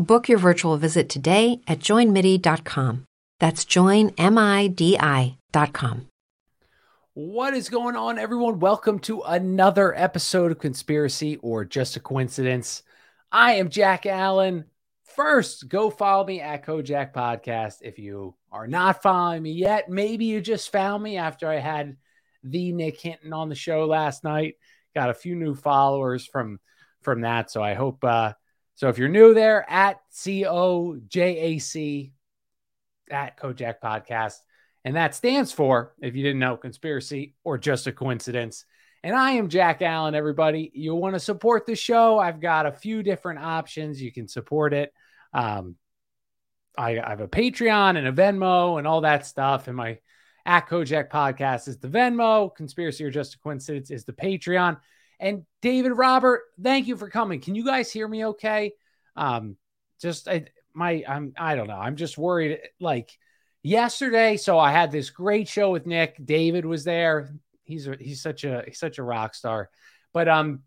Book your virtual visit today at joinmidi.com. That's joinmidi.com. What is going on, everyone? Welcome to another episode of Conspiracy or Just a Coincidence. I am Jack Allen. First, go follow me at Kojak Podcast. If you are not following me yet, maybe you just found me after I had the Nick Hinton on the show last night. Got a few new followers from from that, so I hope. uh So if you're new there, at C O J A C at Kojak Podcast. And that stands for, if you didn't know, conspiracy or just a coincidence. And I am Jack Allen, everybody. You want to support the show? I've got a few different options. You can support it. Um, I, I have a Patreon and a Venmo and all that stuff. And my at Kojak podcast is the Venmo. Conspiracy or just a coincidence is the Patreon. And David Robert, thank you for coming. Can you guys hear me okay? Um, just I, my I'm I don't know. I'm just worried like yesterday. So I had this great show with Nick. David was there. He's a, he's such a he's such a rock star. But um,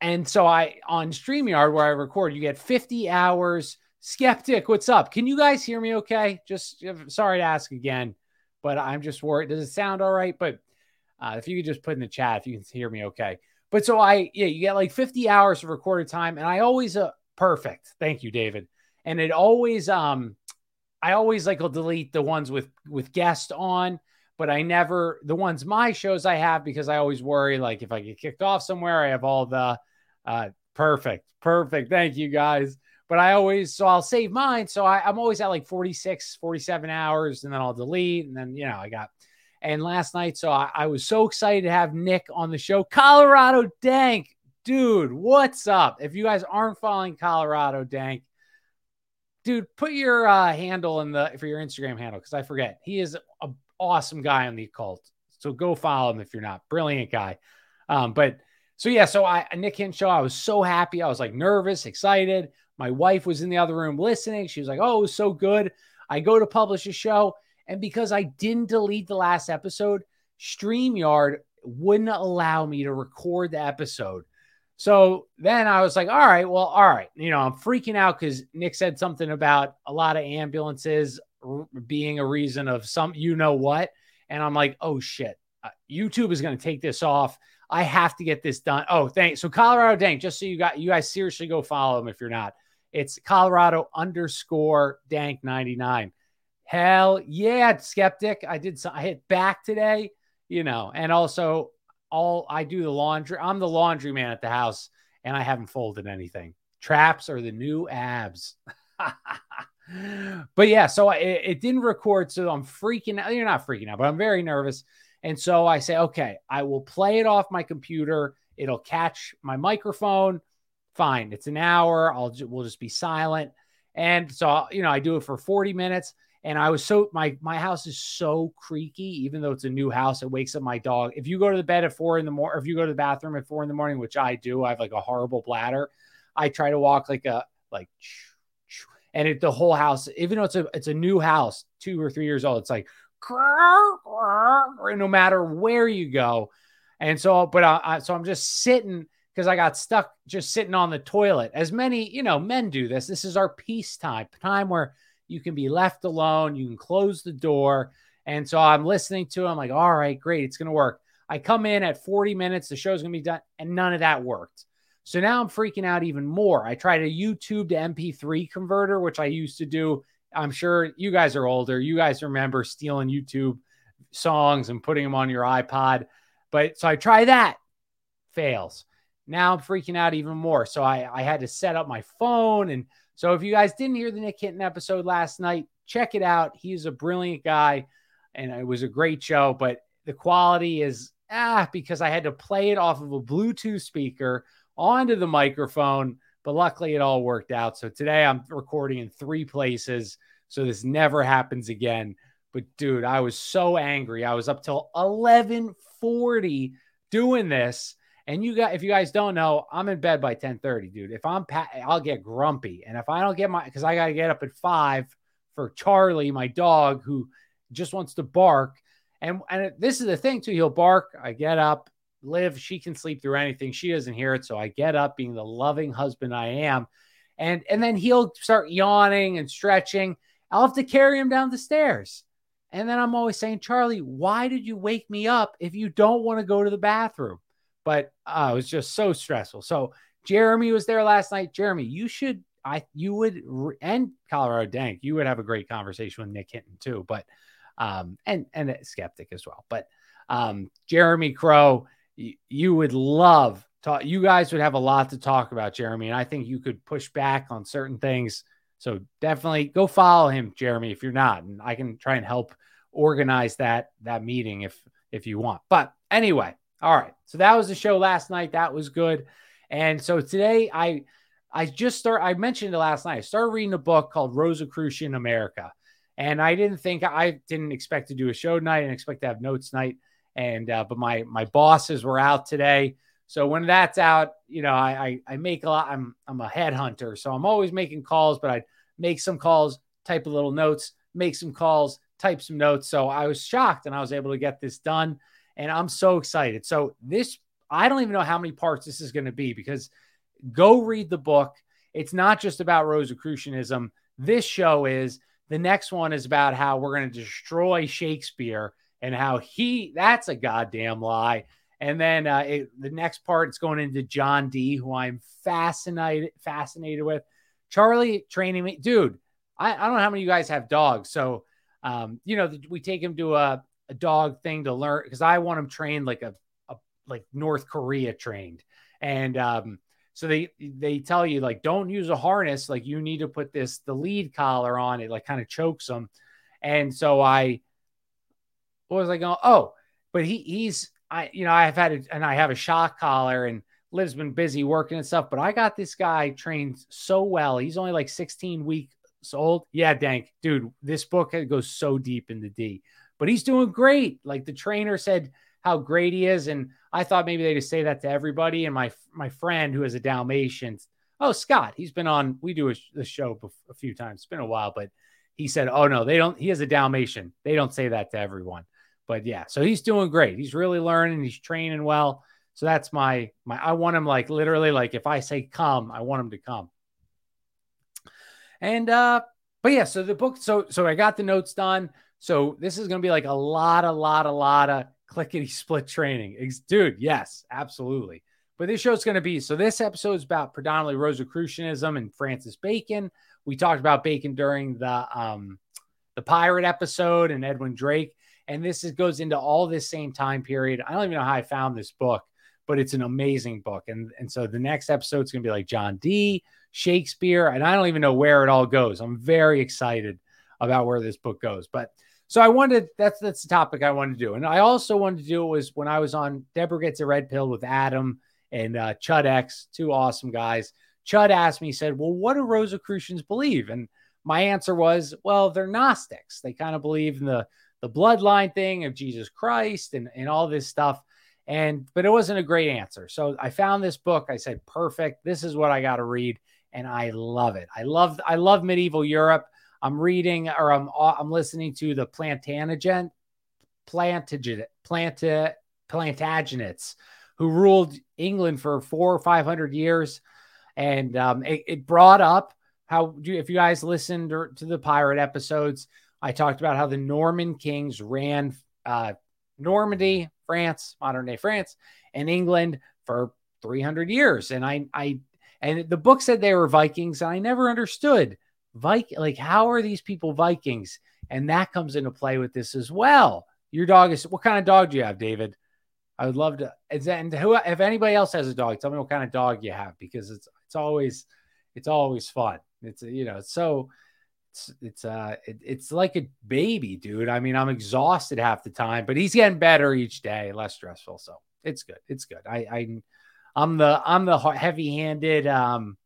and so I on StreamYard where I record, you get 50 hours. Skeptic, what's up? Can you guys hear me? Okay, just sorry to ask again, but I'm just worried. Does it sound all right? But uh, if you could just put in the chat if you can hear me, okay. But so I yeah, you get like 50 hours of recorded time, and I always uh perfect. Thank you, David. And it always um I always like will delete the ones with with guests on, but I never the ones my shows I have because I always worry like if I get kicked off somewhere, I have all the uh perfect, perfect. Thank you guys. But I always so I'll save mine. So I, I'm always at like 46, 47 hours, and then I'll delete, and then you know I got and last night, so I, I was so excited to have Nick on the show. Colorado Dank, dude, what's up? If you guys aren't following Colorado Dank, dude, put your uh, handle in the for your Instagram handle because I forget. He is an awesome guy on the occult. So go follow him if you're not. Brilliant guy. Um, but so yeah, so I Nick Hinton show. I was so happy. I was like nervous, excited. My wife was in the other room listening. She was like, "Oh, it was so good." I go to publish a show, and because I didn't delete the last episode, StreamYard wouldn't allow me to record the episode. So then I was like, all right, well, all right. You know, I'm freaking out because Nick said something about a lot of ambulances being a reason of some, you know what. And I'm like, oh shit, uh, YouTube is going to take this off. I have to get this done. Oh, thanks. So Colorado Dank, just so you got, you guys seriously go follow him if you're not. It's Colorado underscore Dank 99. Hell yeah, skeptic. I did, some, I hit back today, you know, and also all I do the laundry. I'm the laundry man at the house, and I haven't folded anything. Traps are the new abs. but yeah, so it, it, didn't record, so I'm freaking out. You're not freaking out, but I'm very nervous. And so I say, okay, I will play it off my computer. It'll catch my microphone. Fine. It's an hour. I'll we'll just be silent. And so, you know, I do it for 40 minutes. And I was so my my house is so creaky, even though it's a new house. It wakes up my dog. If you go to the bed at four in the morning, or if you go to the bathroom at four in the morning, which I do, I have like a horrible bladder. I try to walk like a like, and it, the whole house, even though it's a it's a new house, two or three years old, it's like no matter where you go. And so, but I, so I'm just sitting because I got stuck just sitting on the toilet. As many, you know, men do this. This is our peace time, time where you can be left alone, you can close the door. And so I'm listening to him, like, all right, great, it's going to work. I come in at 40 minutes, the show's going to be done, and none of that worked. So now I'm freaking out even more. I tried a YouTube to MP3 converter, which I used to do. I'm sure you guys are older. You guys remember stealing YouTube songs and putting them on your iPod. But so I try that, fails. Now I'm freaking out even more. So I, I had to set up my phone. And so if you guys didn't hear the Nick Hinton episode last night, check it out. He's a brilliant guy and it was a great show, but the quality is ah because I had to play it off of a Bluetooth speaker onto the microphone. But luckily, it all worked out. So today I'm recording in three places. So this never happens again. But dude, I was so angry. I was up till 1140 doing this. And you got, if you guys don't know, I'm in bed by 1030, dude. If I'm, pa- I'll get grumpy. And if I don't get my, because I got to get up at five for Charlie, my dog, who just wants to bark. And, and this is the thing too. He'll bark. I get up, live. She can sleep through anything. She doesn't hear it. So I get up being the loving husband I am. And, and then he'll start yawning and stretching. I'll have to carry him down the stairs. And then I'm always saying, Charlie, why did you wake me up if you don't want to go to the bathroom? But uh, it was just so stressful. So Jeremy was there last night. Jeremy, you should, I, you would, and Colorado Dank, you would have a great conversation with Nick Hinton too. But, um, and and skeptic as well. But um, Jeremy Crow, y- you would love talk. You guys would have a lot to talk about, Jeremy, and I think you could push back on certain things. So definitely go follow him, Jeremy, if you're not, and I can try and help organize that that meeting if if you want. But anyway, all right. So that was the show last night. That was good. And so today I I just start I mentioned it last night. I started reading a book called Rosicrucian America. And I didn't think I didn't expect to do a show tonight and expect to have notes night. And uh, but my my bosses were out today. So when that's out, you know, I, I, I make a lot. I'm I'm a headhunter, so I'm always making calls. But I make some calls, type a little notes, make some calls, type some notes. So I was shocked and I was able to get this done. And I'm so excited. So this, I don't even know how many parts this is going to be because go read the book. It's not just about Rosicrucianism. This show is. The next one is about how we're going to destroy Shakespeare and how he, that's a goddamn lie. And then uh, it, the next part, it's going into John Dee, who I'm fascinated fascinated with. Charlie training me, dude. I, I don't know how many of you guys have dogs, so um, you know, we take him to a, a dog thing to learn because I want him trained like a, a like North Korea trained. And um, so they they tell you like don't use a harness, like you need to put this the lead collar on it, like kind of chokes them. And so I was I going? Oh, but he he's I you know I've had a, and I have a shock collar and Liv's been busy working and stuff, but I got this guy trained so well. He's only like 16 weeks old. Yeah, Dank, dude, this book goes so deep into Dee, but he's doing great. Like the trainer said how great he is, and I thought maybe they just say that to everybody. And my my friend who has a Dalmatian, oh Scott, he's been on. We do a, the show a few times. It's been a while, but he said, oh no, they don't. He has a Dalmatian. They don't say that to everyone. But yeah, so he's doing great. He's really learning. He's training well. So that's my my. I want him like literally like if I say come, I want him to come. And uh, but yeah, so the book. So so I got the notes done. So this is gonna be like a lot, a lot, a lot of clickety split training. Dude, yes, absolutely. But this show's going to be so. This episode is about predominantly Rosicrucianism and Francis Bacon. We talked about Bacon during the um, the pirate episode and Edwin Drake, and this is, goes into all this same time period. I don't even know how I found this book, but it's an amazing book. And and so the next episode is going to be like John Dee, Shakespeare, and I don't even know where it all goes. I'm very excited about where this book goes. But So I wanted that's that's the topic I wanted to do, and I also wanted to do was when I was on Deborah gets a red pill with Adam and uh, Chud X, two awesome guys. Chud asked me, he said, "Well, what do Rosicrucians believe?" And my answer was, "Well, they're Gnostics. They kind of believe in the the bloodline thing of Jesus Christ and and all this stuff." And but it wasn't a great answer. So I found this book. I said, "Perfect. This is what I got to read." And I love it. I love I love medieval Europe. I'm reading or I'm I'm listening to the Plantagenet, Plantagenet, Planta, Plantagenets, who ruled England for four or five hundred years, and um, it, it, brought up how if you guys listened to the pirate episodes, I talked about how the Norman kings ran uh, Normandy, France, modern day France, and England for 300 years, and I I and the book said they were Vikings, and I never understood Viking, like how are these people Vikings? And that comes into play with this as well. Your dog is what kind of dog do you have, David? I would love to. And who, if anybody else has a dog, tell me what kind of dog you have because it's it's always it's always fun. It's you know it's so it's it's uh it, it's like a baby, dude. I mean, I'm exhausted half the time, but he's getting better each day, less stressful. So it's good. It's good. I I I'm the I'm the heavy handed um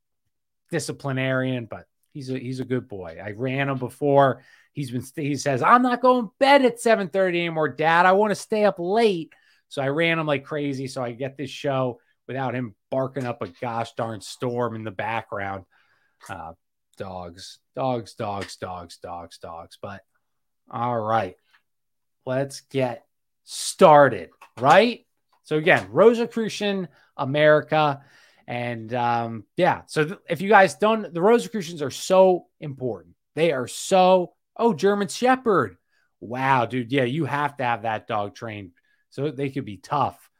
disciplinarian, but He's a he's a good boy. I ran him before. He's been he says, I'm not going to bed at 7:30 anymore, Dad. I want to stay up late. So I ran him like crazy. So I get this show without him barking up a gosh darn storm in the background. Uh, dogs, dogs, dogs, dogs, dogs, dogs. But all right, let's get started. Right. So again, Rosicrucian America. And um, yeah, so th- if you guys don't, the Rosicrucians are so important. They are so, oh, German Shepherd. Wow, dude. Yeah, you have to have that dog trained so they could be tough.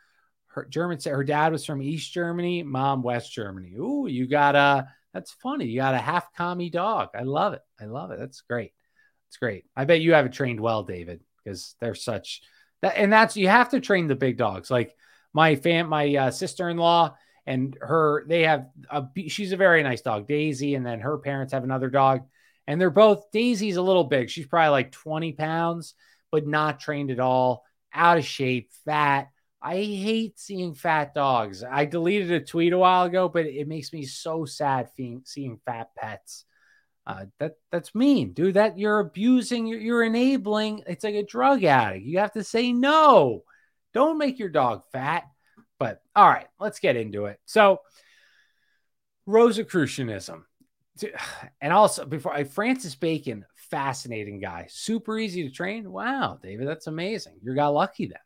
Her German, her dad was from East Germany, mom West Germany. Ooh, you got a, that's funny. You got a half commie dog. I love it. I love it. That's great. It's great. I bet you have it trained well, David, because they're such that, and that's you have to train the big dogs. Like my fam, my uh, sister in law and her they have a she's a very nice dog daisy and then her parents have another dog and they're both daisy's a little big she's probably like 20 pounds but not trained at all out of shape fat. I hate seeing fat dogs. I deleted a tweet a while ago but it makes me so sad seeing, seeing fat pets. Uh, that that's mean dude that you're abusing you're, you're enabling it's like a drug addict you have to say no. Don't make your dog fat but all right, let's get into it. So, Rosicrucianism. And also, before Francis Bacon, fascinating guy, super easy to train. Wow, David, that's amazing. You got lucky then.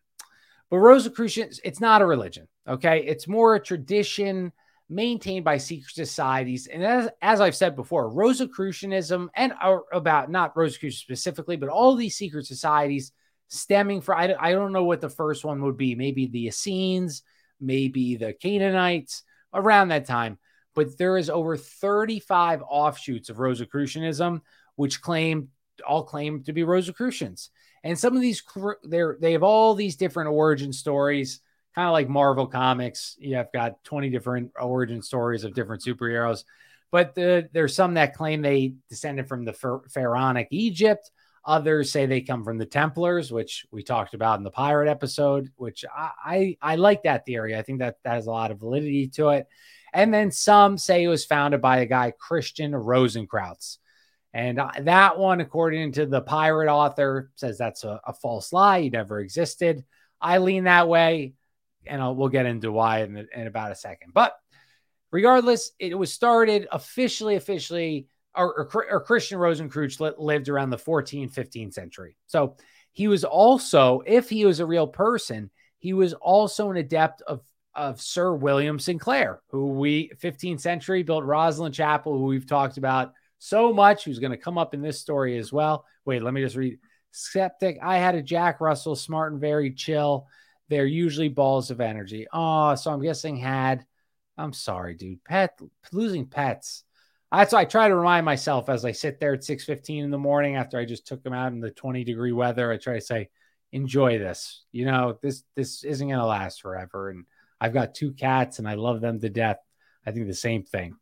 But Rosicrucians, it's not a religion, okay? It's more a tradition maintained by secret societies. And as, as I've said before, Rosicrucianism and uh, about not Rosicrucians specifically, but all these secret societies stemming from, I, I don't know what the first one would be, maybe the Essenes, maybe the Canaanites around that time. But there is over 35 offshoots of Rosicrucianism, which claim all claim to be Rosicrucians. And some of these they have all these different origin stories, kind of like Marvel comics. You have got 20 different origin stories of different superheroes. But the, there's some that claim they descended from the pharaonic Egypt. Others say they come from the Templars, which we talked about in the pirate episode, which I, I, I like that theory. I think that that has a lot of validity to it. And then some say it was founded by a guy, Christian Rosenkreutz. And that one, according to the pirate author, says that's a, a false lie. He never existed. I lean that way, and I'll, we'll get into why in, in about a second. But regardless, it was started officially, officially or, or, or Christian Rosenkreutz lived around the 14th, 15th century. So he was also, if he was a real person, he was also an adept of of Sir William Sinclair, who we 15th century built Rosslyn Chapel, who we've talked about so much, who's going to come up in this story as well. Wait, let me just read. Skeptic, I had a Jack Russell, smart and very chill. They're usually balls of energy. Oh, so I'm guessing had. I'm sorry, dude. Pet losing pets that's why I try to remind myself as I sit there at 6:15 in the morning after I just took them out in the 20 degree weather. I try to say, enjoy this. You know, this this isn't gonna last forever. And I've got two cats and I love them to death. I think the same thing.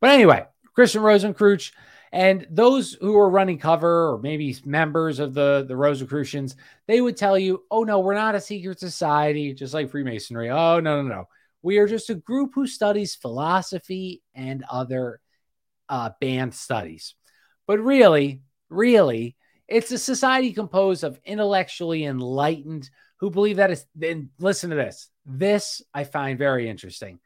But anyway, Christian Rosenkreutz, And those who are running cover or maybe members of the, the Rosicrucians, they would tell you, oh, no, we're not a secret society, just like Freemasonry. Oh, no, no, no. We are just a group who studies philosophy and other uh, banned studies. But really, really, it's a society composed of intellectually enlightened who believe that is. Then listen to this. This I find very interesting.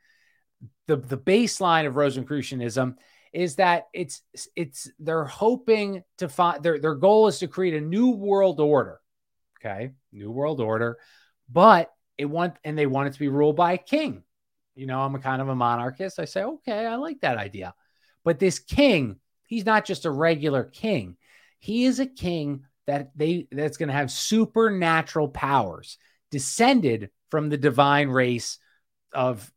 The the baseline of Rosicrucianism is that it's it's they're hoping to find their their goal is to create a new world order. Okay, new world order, but it want and they want it to be ruled by a king. You know, I'm a kind of a monarchist. I say, okay, I like that idea. But this king, he's not just a regular king. He is a king that they that's going to have supernatural powers descended from the divine race of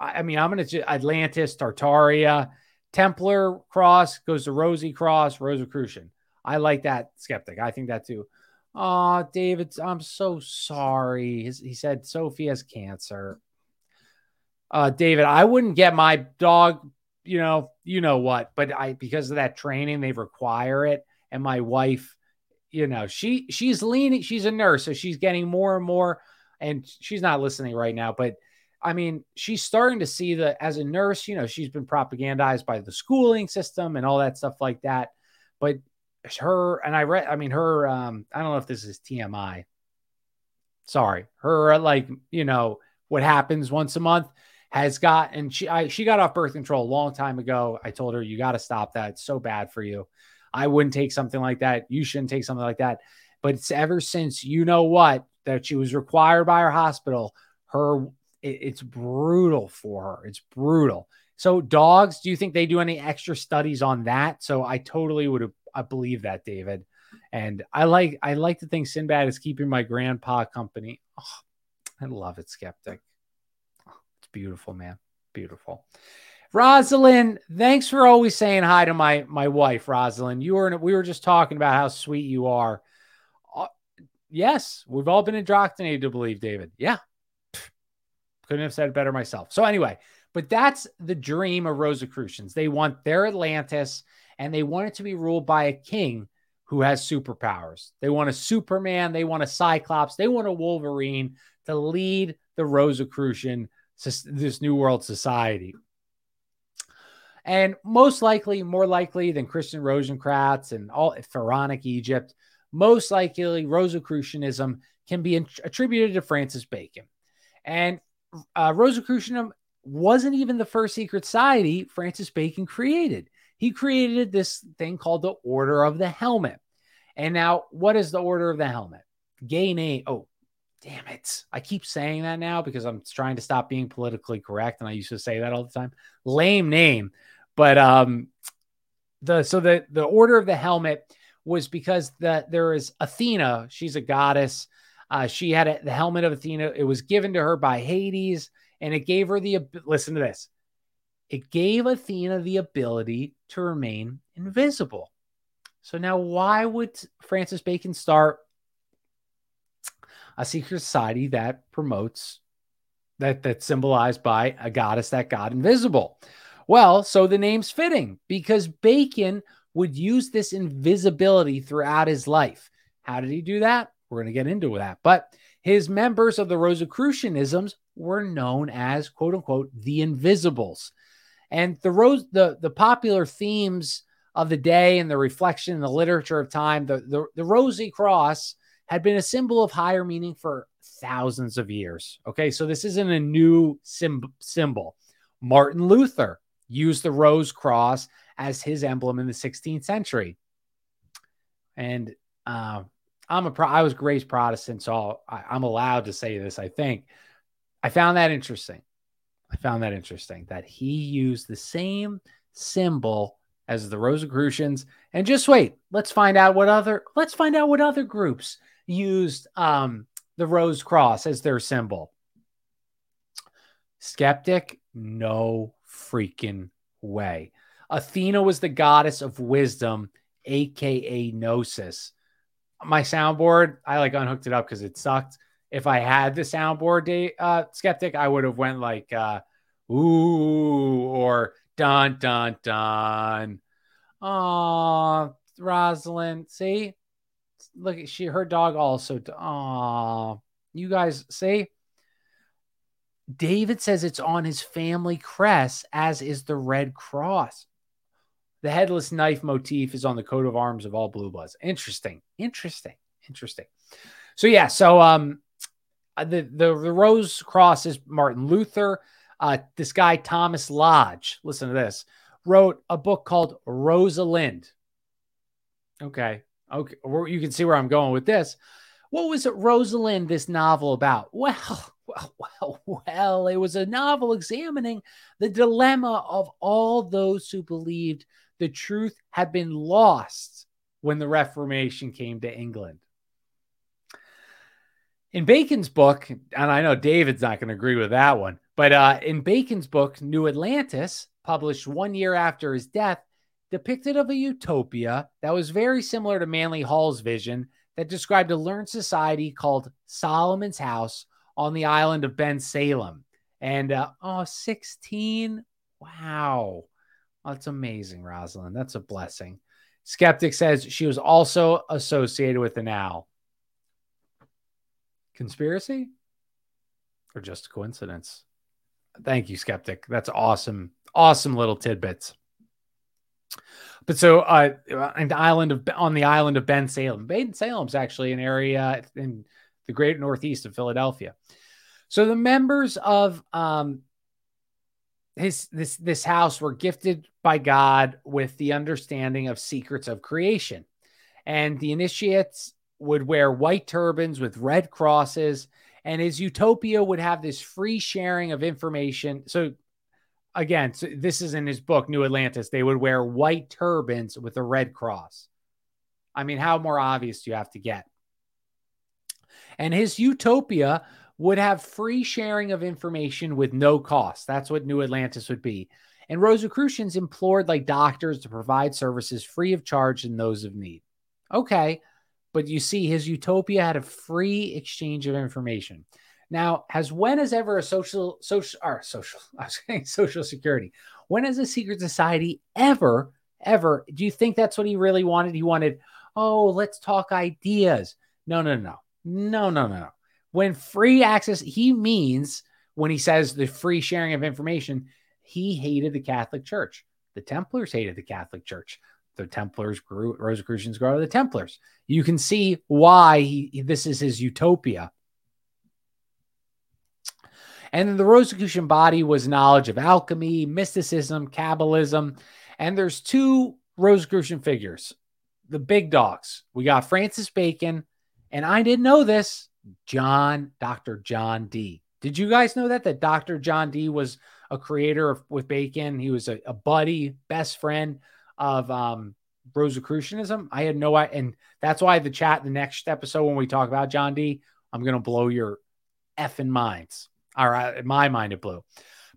I mean, I'm going to Atlantis, Tartaria, Templar cross goes to Rosy cross, Rosicrucian. I like that skeptic. I think that too. Oh, David, I'm so sorry. He said Sophie has cancer. Uh, David, I wouldn't get my dog, you know, you know what, but I because of that training, they require it. And my wife, you know, she she's leaning, she's a nurse, so she's getting more and more, and she's not listening right now, but I mean, she's starting to see that as a nurse, you know, she's been propagandized by the schooling system and all that stuff like that. But her, and I read, I mean, her, um, I don't know if this is TMI. Sorry. Her, like, you know, what happens once a month has got, and she, I, she got off birth control a long time ago. I told her, you got to stop that. It's so bad for you. I wouldn't take something like that. You shouldn't take something like that. But it's ever since you know what, that she was required by her hospital, her it, it's brutal for her. It's brutal. So dogs, do you think they do any extra studies on that? So I totally would have I believe that, David. And I like I like to think Sinbad is keeping my grandpa company. Oh, I love it, skeptic. Oh, it's beautiful, man. Beautiful. Rosalind, thanks for always saying hi to my my wife, Rosalind. You were we were just talking about how sweet you are. Uh, yes, we've all been indoctrinated to believe, David. Yeah, couldn't have said it better myself. So anyway, but that's the dream of Rosicrucians. They want their Atlantis and they want it to be ruled by a king who has superpowers. They want a Superman, they want a Cyclops, they want a Wolverine to lead the Rosicrucian this new world society. And most likely, more likely than Christian Rosenkreutz and all Pharaonic Egypt, most likely Rosicrucianism can be attributed to Francis Bacon. And uh, Rosicrucianism wasn't even the first secret society Francis Bacon created. He created this thing called the Order of the Helmet. And now, what is the Order of the Helmet? Gay name. Oh, damn it. I keep saying that now because I'm trying to stop being politically correct. And I used to say that all the time. Lame name. But um the so the the Order of the Helmet was because that there is Athena, she's a goddess uh, she had a, the helmet of Athena. It was given to her by Hades, and it gave her the listen to this. It gave Athena the ability to remain invisible. So now, why would Francis Bacon start a secret society that promotes that that's symbolized by a goddess that got invisible? Well, so the name's fitting because Bacon would use this invisibility throughout his life. How did he do that? We're going to get into that. But his members of the Rosicrucianisms were known as quote unquote the invisibles. And the rose the, the popular themes of the day and the reflection in the literature of time, the, the, the rosy cross had been a symbol of higher meaning for thousands of years. Okay, so this isn't a new sim- symbol. Martin Luther used the rose cross as his emblem in the 16th century. And uh, I'm a pro, I was raised Protestant, so I, I'm allowed to say this. I think I found that interesting. I found that interesting that he used the same symbol as the Rosicrucians. And just wait, let's find out what other let's find out what other groups used um, the rose cross as their symbol. Skeptic, no freaking way. Athena was the goddess of wisdom, aka Gnosis my soundboard, I like unhooked it up because it sucked. If I had the soundboard day uh skeptic, I would have went like uh ooh or dun dun dun. Oh, Rosalind. See, look, at she her dog also. Oh, you guys see. David says it's on his family crest, as is the Red Cross. The headless knife motif is on the coat of arms of all blue bloods. Interesting. Interesting. Interesting. So yeah, so um the the, the Rose Cross is Martin Luther. Uh, this guy Thomas Lodge, listen to this, wrote a book called Rosalind. Okay, okay, you can see where I'm going with this. What was it, Rosalind? This novel about? Well, well, well, well. It was a novel examining the dilemma of all those who believed the truth had been lost when the Reformation came to England. In Bacon's book, and I know David's not going to agree with that one, but uh, in Bacon's book, New Atlantis, published one year after his death, depicted of a utopia that was very similar to Manly Hall's vision that described a learned society called Solomon's House on the island of Bensalem. And uh, oh, 16. Wow. That's amazing, Rosalind. That's a blessing. Skeptic says she was also associated with an owl. Conspiracy or just a coincidence? Thank you, Skeptic. That's awesome. Awesome little tidbits. But so, uh, an island of on the island of Bensalem. Bensalem's actually an area in the great northeast of Philadelphia. So the members of um, his this this house were gifted by God with the understanding of secrets of creation. And the initiates would wear white turbans with red crosses and his utopia would have this free sharing of information. So again, so this is in his book New Atlantis. They would wear white turbans with a red cross. I mean, how more obvious do you have to get? And his utopia would have free sharing of information with no cost. That's what New Atlantis would be. And Rosicrucians implored like doctors to provide services free of charge in those of need. Okay, but you see, his utopia had a free exchange of information. Now, has when has ever a social social or social I was saying social security? When has a secret society ever ever? Do you think that's what he really wanted? He wanted, oh, let's talk ideas. No, no, no, no, no, no, no. When free access, he means when he says the free sharing of information, he hated the Catholic Church. The Templars hated the Catholic Church. The Templars grew, Rosicrucians grew out of the Templars. You can see why he, this is his utopia. And the Rosicrucian body was knowledge of alchemy, mysticism, Kabbalism. And there's two Rosicrucian figures, the big dogs. We got Francis Bacon, and I didn't know this, John, Dr. John Dee. Did you guys know that? That Dr. John Dee was a creator of, with Bacon. He was a, a buddy, best friend of um, Rosicrucianism. I had no idea. And that's why the chat, the next episode, when we talk about John Dee, I'm going to blow your effing minds. All right. In my mind, it blew.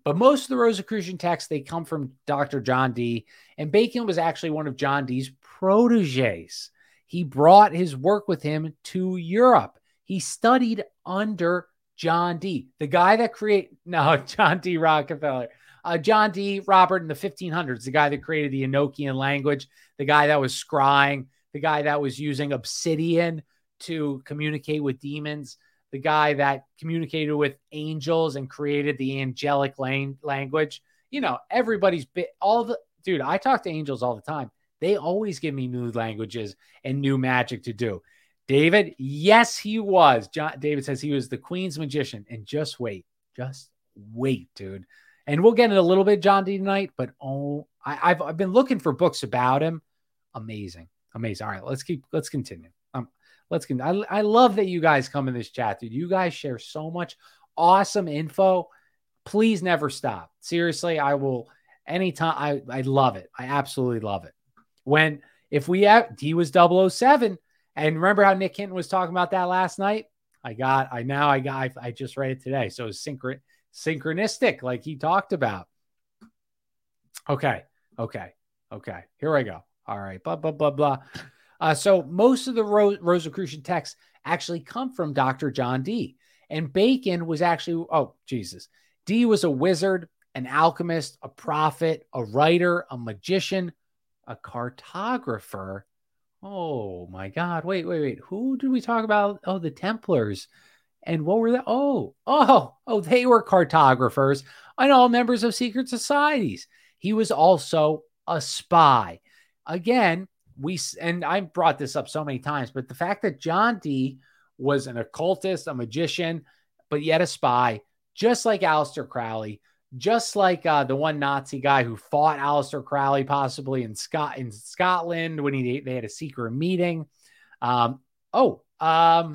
But most of the Rosicrucian texts, they come from Dr. John Dee. And Bacon was actually one of John Dee's proteges. He brought his work with him to Europe. He studied under John Dee, the guy that created, no John D. Rockefeller, uh, John D. Robert in the 1500s, the guy that created the Enochian language, the guy that was scrying, the guy that was using obsidian to communicate with demons, the guy that communicated with angels and created the angelic lang- language. You know, everybody's bit all the dude. I talk to angels all the time. They always give me new languages and new magic to do. David, yes, he was. John David says he was the Queen's magician. And just wait, just wait, dude. And we'll get in a little bit John Dee tonight, but oh, I, have I've been looking for books about him. Amazing, amazing. All right, let's keep let's continue. Um, let's continue. I, I love that you guys come in this chat, dude. You guys share so much awesome info. Please never stop. Seriously, I will anytime. I I love it. I absolutely love it. When if we have D was 007 and remember how Nick Hinton was talking about that last night? I got, I now I got, I, I just read it today. So it's synchron, synchronistic, like he talked about. Okay. Okay. Okay. Here I go. All right. Blah, blah, blah, blah. Uh, so most of the Ro- Rosicrucian texts actually come from Dr. John Dee. And Bacon was actually, oh, Jesus. Dee was a wizard, an alchemist, a prophet, a writer, a magician, a cartographer. Oh my God. Wait, wait, wait. Who did we talk about? Oh, the Templars. And what were they? Oh, oh, oh, they were cartographers and all members of secret societies. He was also a spy. Again, we, and I brought this up so many times, but the fact that John Dee was an occultist, a magician, but yet a spy, just like Aleister Crowley, just like uh, the one Nazi guy who fought Aleister Crowley possibly in Scot in Scotland when he they had a secret meeting. Um, oh, um,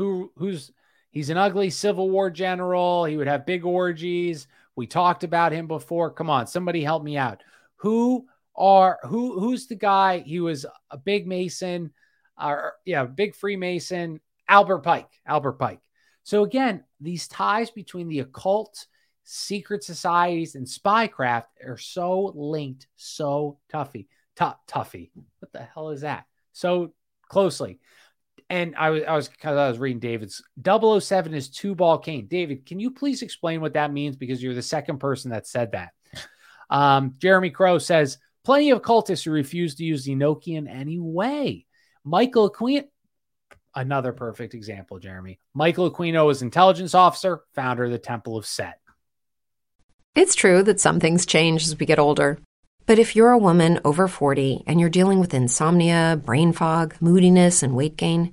who who's he's an ugly Civil War general. He would have big orgies. We talked about him before. Come on, somebody help me out. Who are who who's the guy? He was a big Mason, or yeah, big Freemason. Albert Pike. Albert Pike. So again, these ties between the occult secret societies and spycraft are so linked, so toughy, tough, toughy. What the hell is that? So closely. And I was, I was, because I was reading David's 007 is Tubal Cain. David, can you please explain what that means? Because you're the second person that said that. Um, Jeremy Crow says, plenty of cultists who refuse to use the any way. Michael Aquino, another perfect example, Jeremy. Michael Aquino is intelligence officer, founder of the Temple of Set. It's true that some things change as we get older. But if you're a woman over 40 and you're dealing with insomnia, brain fog, moodiness, and weight gain,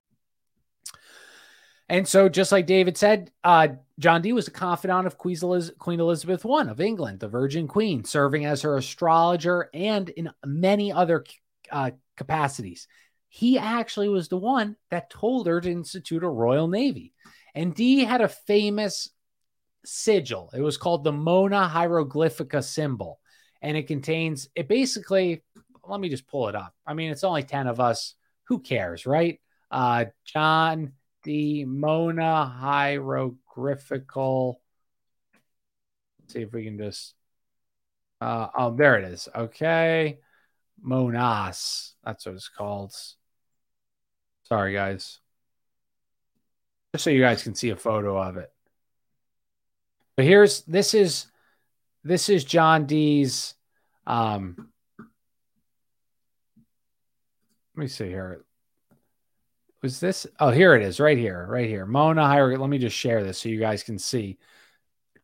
And so, just like David said, uh, John Dee was a confidant of Queen Elizabeth I of England, the Virgin Queen, serving as her astrologer and in many other uh, capacities. He actually was the one that told her to institute a royal navy. And Dee had a famous sigil. It was called the Mona Hieroglyphica symbol. And it contains, it basically, let me just pull it up. I mean, it's only 10 of us. Who cares, right? Uh, John Dee. Mona Hieroglyphical. Let's see if we can just, uh, oh, there it is. Okay. Monas. That's what it's called. Sorry, guys. Just so you guys can see a photo of it. But here's this is this is John Dee's um let me see here. Was this oh here it is right here, right here. Mona Hire. Let me just share this so you guys can see.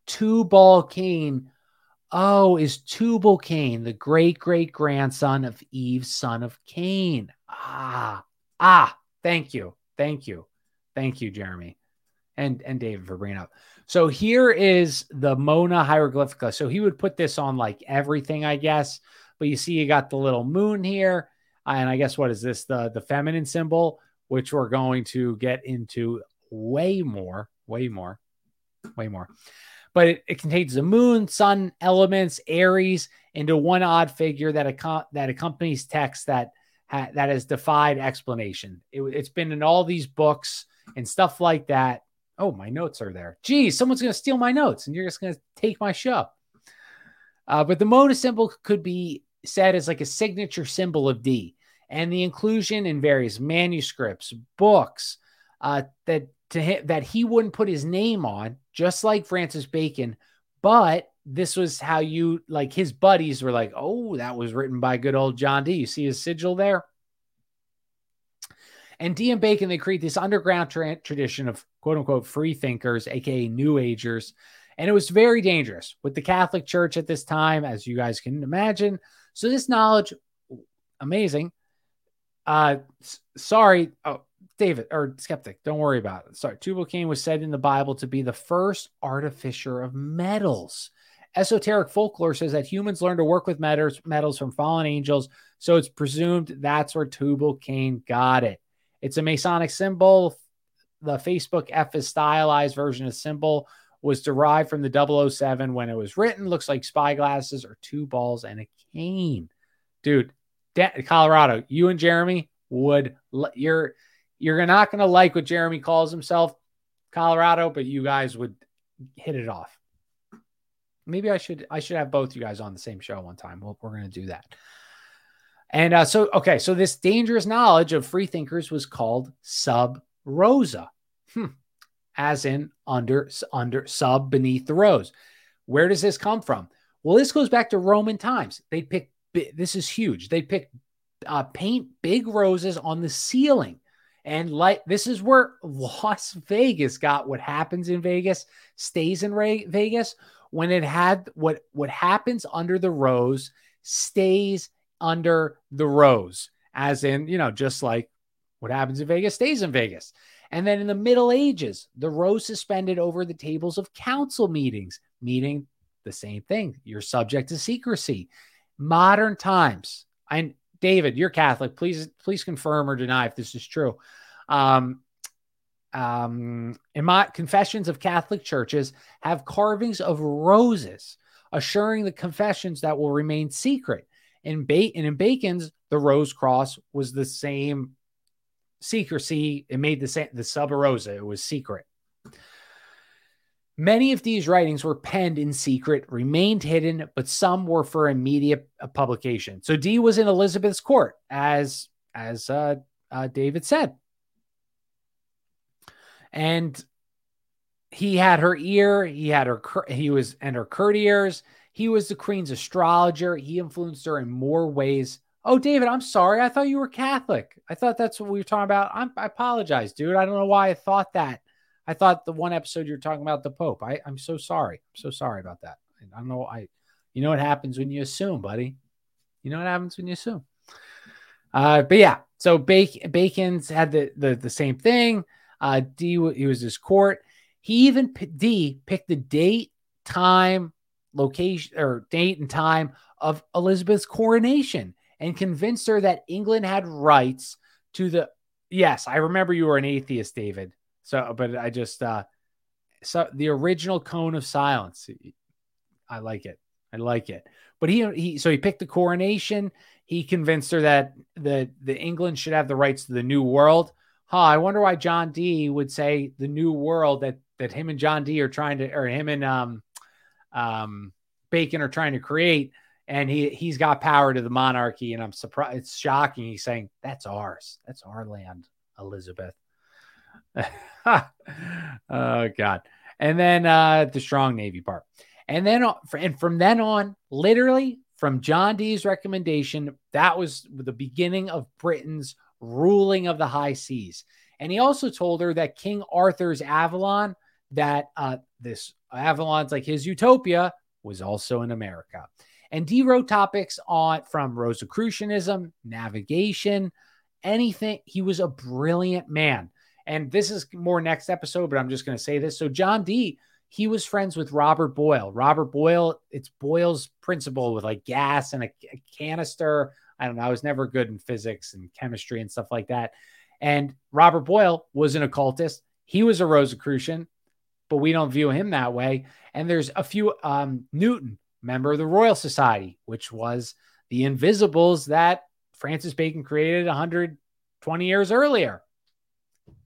Tubal Cain. Oh, is Tubal Cain the great great grandson of Eve, son of Cain? Ah, ah, thank you. Thank you. Thank you, Jeremy. And and David for bringing up. So here is the Mona hieroglyphica. So he would put this on like everything, I guess. But you see, you got the little moon here, and I guess what is this? The the feminine symbol, which we're going to get into way more, way more, way more. But it, it contains the moon, sun elements, Aries into one odd figure that ac- that accompanies text that ha- that has defied explanation. It, it's been in all these books and stuff like that Oh, my notes are there. Geez, someone's going to steal my notes and you're just going to take my show. Uh, but the Mona symbol could be said as like a signature symbol of Dee. And the inclusion in various manuscripts, books, uh, that to him that he wouldn't put his name on, just like Francis Bacon, but this was how you like his buddies were like, oh, that was written by good old John Dee. You see his sigil there? And Dee and Bacon, they create this underground tra- tradition of quote unquote free thinkers, aka New Agers. And it was very dangerous with the Catholic Church at this time, as you guys can imagine. So, this knowledge, amazing. Uh, sorry, oh, David or skeptic, don't worry about it. Sorry, Tubal Cain was said in the Bible to be the first artificer of metals. Esoteric folklore says that humans learn to work with metals, metals from fallen angels, so it's presumed that's where Tubal Cain got it. It's a Masonic symbol. The Facebook F is stylized version of symbol was derived from the 007 when it was written. Looks like spyglasses or two balls and a cane. Dude, Colorado, you and Jeremy would you're you're not going to like what Jeremy calls himself, Colorado, but you guys would hit it off. Maybe I should I should have both you guys on the same show one time. Well, we're going to do that. And uh, so, okay, so this dangerous knowledge of free thinkers was called sub rosa, hmm. as in under under sub beneath the rose. Where does this come from? Well, this goes back to Roman times. They pick this is huge. They pick uh, paint big roses on the ceiling. And like this is where Las Vegas got what happens in Vegas stays in Ray- Vegas when it had what what happens under the rose stays under the rose, as in, you know, just like what happens in Vegas stays in Vegas. And then in the Middle Ages, the rose suspended over the tables of council meetings, meaning the same thing. You're subject to secrecy. Modern times, and David, you're Catholic. Please, please confirm or deny if this is true. Um, um, in my confessions of Catholic churches have carvings of roses, assuring the confessions that will remain secret. In ba- and in Bacon's, the rose cross was the same secrecy. It made the same the sub rosa. It was secret. Many of these writings were penned in secret, remained hidden, but some were for immediate publication. So Dee was in Elizabeth's court, as as uh, uh, David said, and he had her ear. He had her. He was and her courtiers. He was the queen's astrologer. He influenced her in more ways. Oh, David, I'm sorry. I thought you were Catholic. I thought that's what we were talking about. I'm, i apologize, dude. I don't know why I thought that. I thought the one episode you're talking about the Pope. I, I'm so sorry. I'm so sorry about that. I don't know. I, you know what happens when you assume, buddy. You know what happens when you assume. Uh, but yeah, so Bacon, Bacon's had the, the the same thing. Uh, Dee, he was his court. He even Dee picked the date, time, location or date and time of Elizabeth's coronation and convinced her that England had rights to the yes, I remember you were an atheist, David. So but I just uh so the original cone of silence. I like it. I like it. But he he so he picked the coronation. He convinced her that the the England should have the rights to the new world. Huh, I wonder why John Dee would say the new world that that him and John Dee are trying to or him and um um, Bacon are trying to create. And he he's got power to the monarchy, and I'm surprised. It's shocking. He's saying that's ours. That's our land, Elizabeth. oh God. And then uh, the strong navy part, and then uh, and from then on, literally from John Dee's recommendation, that was the beginning of Britain's ruling of the high seas. And he also told her that King Arthur's Avalon, that uh, this Avalon's like his utopia was also in America. And Dee wrote topics on from Rosicrucianism, navigation, anything. He was a brilliant man. And this is more next episode, but I'm just going to say this. So John Dee, he was friends with Robert Boyle. Robert Boyle, it's Boyle's principle with like gas and a, a canister. I don't know. I was never good in physics and chemistry and stuff like that. And Robert Boyle was an occultist. He was a Rosicrucian but we don't view him that way. And there's a few um, Newton, member of the Royal Society, which was the Invisibles that Francis Bacon created 120 years earlier.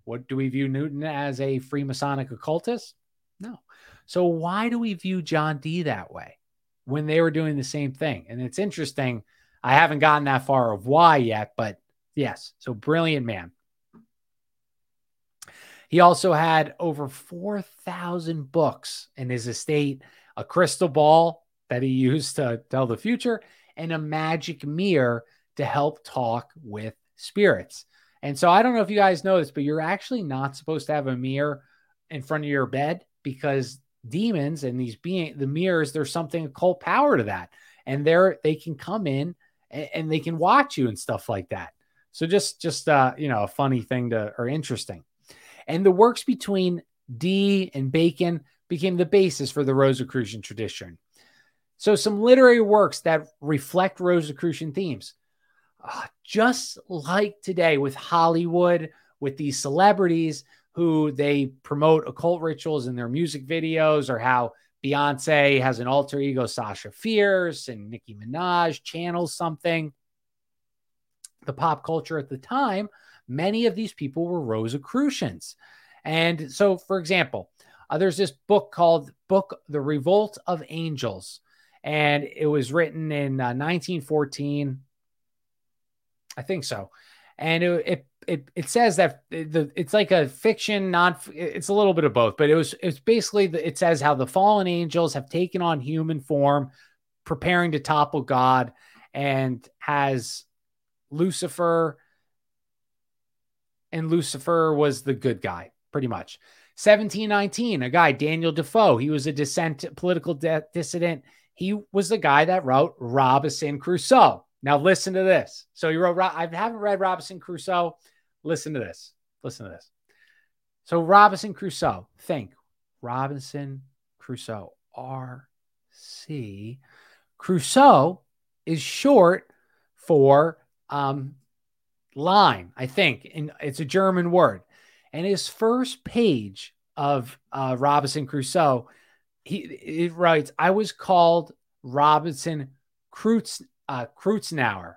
What do we view Newton as a Freemasonic occultist? No. So why do we view John Dee that way when they were doing the same thing? And it's interesting. I haven't gotten that far of why yet, but yes. So brilliant man. He also had over 4,000 books in his estate, a crystal ball that he used to tell the future, and a magic mirror to help talk with spirits. And so I don't know if you guys know this, but you're actually not supposed to have a mirror in front of your bed because demons and these being the mirrors, there's something occult power to that. And they're they can come in and, and they can watch you and stuff like that. So just just uh, you know, a funny thing to or interesting. And the works between Dee and Bacon became the basis for the Rosicrucian tradition. So, some literary works that reflect Rosicrucian themes, just like today with Hollywood, with these celebrities who they promote occult rituals in their music videos, or how Beyonce has an alter ego, Sasha Fierce, and Nicki Minaj channels something. The pop culture at the time many of these people were Rosicrucians. And so, for example, uh, there's this book called Book The Revolt of Angels, and it was written in uh, 1914. I think so. And it, it it it says that the it's like a fiction, not it's a little bit of both, but it was it's basically the, it says how the fallen angels have taken on human form, preparing to topple God, and has Lucifer and Lucifer was the good guy, pretty much. 1719, a guy, Daniel Defoe, he was a dissent, political de- dissident. He was the guy that wrote Robinson Crusoe. Now, listen to this. So, he wrote, I haven't read Robinson Crusoe. Listen to this. Listen to this. So, Robinson Crusoe, think Robinson Crusoe, R C. Crusoe is short for um, line, I think, and it's a German word. And his first page of uh, Robinson Crusoe, he it writes, "I was called Robinson Kreutz, uh, Kreutznaer."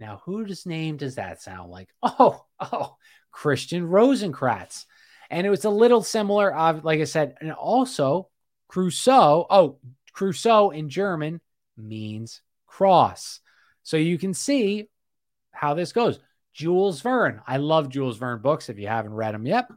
Now, whose name does that sound like? Oh, oh, Christian Rosenkreutz. And it was a little similar, uh, like I said, and also Crusoe. Oh, Crusoe in German means cross. So you can see how this goes. Jules Verne. I love Jules Verne books if you haven't read them yet.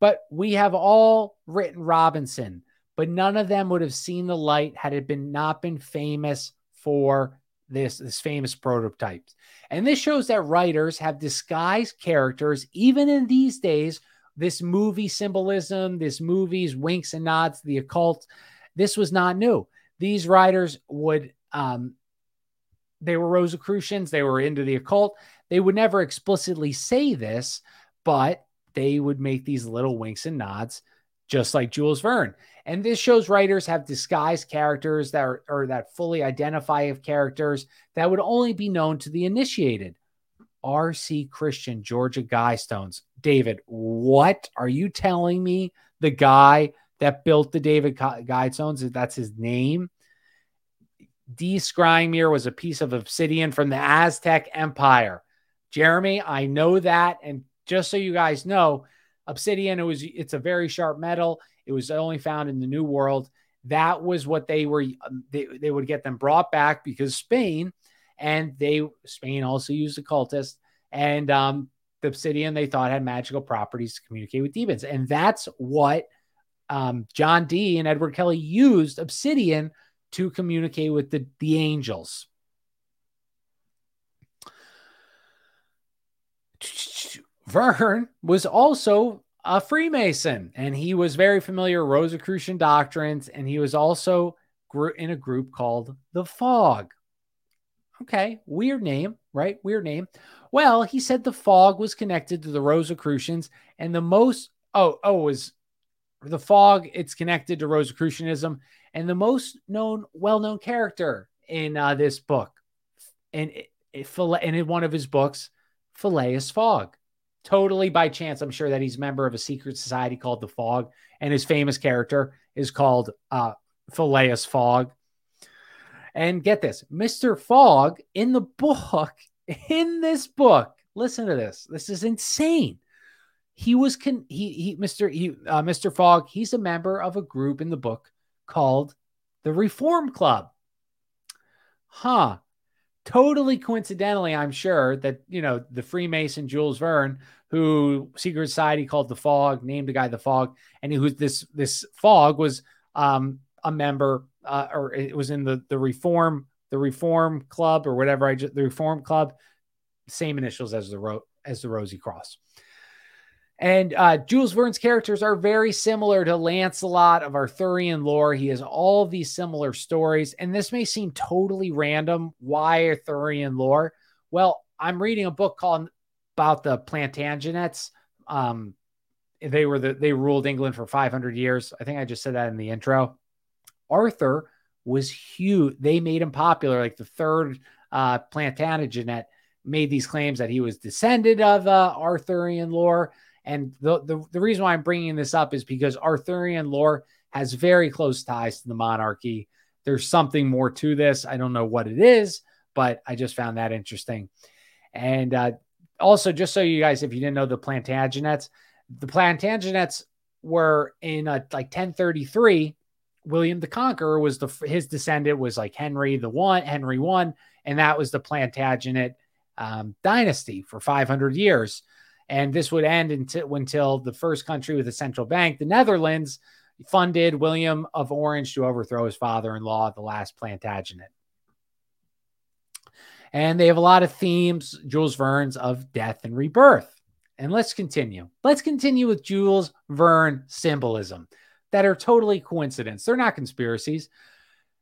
But we have all written Robinson, but none of them would have seen the light had it been not been famous for this, this famous prototypes. And this shows that writers have disguised characters, even in these days. This movie symbolism, this movie's winks and nods, the occult, this was not new. These writers would um, they were Rosicrucians, they were into the occult. They would never explicitly say this, but they would make these little winks and nods, just like Jules Verne. And this shows writers have disguised characters that are or that fully identify of characters that would only be known to the initiated. R.C. Christian, Georgia Guidestones. David, what are you telling me? The guy that built the David Guidestones, that's his name. D. Scrymere was a piece of obsidian from the Aztec Empire. Jeremy, I know that. And just so you guys know, obsidian, it was it's a very sharp metal. It was only found in the New World. That was what they were um, they, they would get them brought back because Spain and they Spain also used occultists and um the obsidian they thought had magical properties to communicate with demons. And that's what um, John Dee and Edward Kelly used obsidian to communicate with the, the angels. Verne was also a Freemason and he was very familiar with Rosicrucian doctrines and he was also in a group called the Fog. Okay, weird name, right? Weird name. Well, he said the Fog was connected to the Rosicrucians and the most oh oh was the Fog it's connected to Rosicrucianism and the most known, well-known character in uh, this book, and and in one of his books, Phileas Fogg. Totally by chance, I'm sure that he's a member of a secret society called the Fog, and his famous character is called uh, Phileas Fogg. And get this, Mr. Fogg in the book, in this book, listen to this. This is insane. He was con- he he Mr. He, uh, Mr. Fogg. He's a member of a group in the book called the Reform Club. Huh. Totally coincidentally, I'm sure that, you know, the Freemason Jules Verne, who secret society called the Fog, named the guy the Fog, and who this this Fog was um, a member, uh, or it was in the the Reform the Reform Club or whatever I just the Reform Club, same initials as the ro- as the Rosy Cross. And uh, Jules Verne's characters are very similar to Lancelot of Arthurian lore. He has all these similar stories. And this may seem totally random. Why Arthurian lore? Well, I'm reading a book called about the Plantagenets. Um, they were the they ruled England for 500 years. I think I just said that in the intro. Arthur was huge. They made him popular. Like the third uh, Plantagenet made these claims that he was descended of uh, Arthurian lore. And the, the, the reason why I'm bringing this up is because Arthurian lore has very close ties to the monarchy. There's something more to this. I don't know what it is, but I just found that interesting. And uh, also, just so you guys, if you didn't know the Plantagenets, the Plantagenets were in a, like 1033. William the Conqueror was the his descendant was like Henry the one, Henry one, and that was the Plantagenet um, dynasty for 500 years. And this would end until, until the first country with a central bank, the Netherlands, funded William of Orange to overthrow his father in law, the last Plantagenet. And they have a lot of themes, Jules Verne's, of death and rebirth. And let's continue. Let's continue with Jules Verne symbolism that are totally coincidence. They're not conspiracies.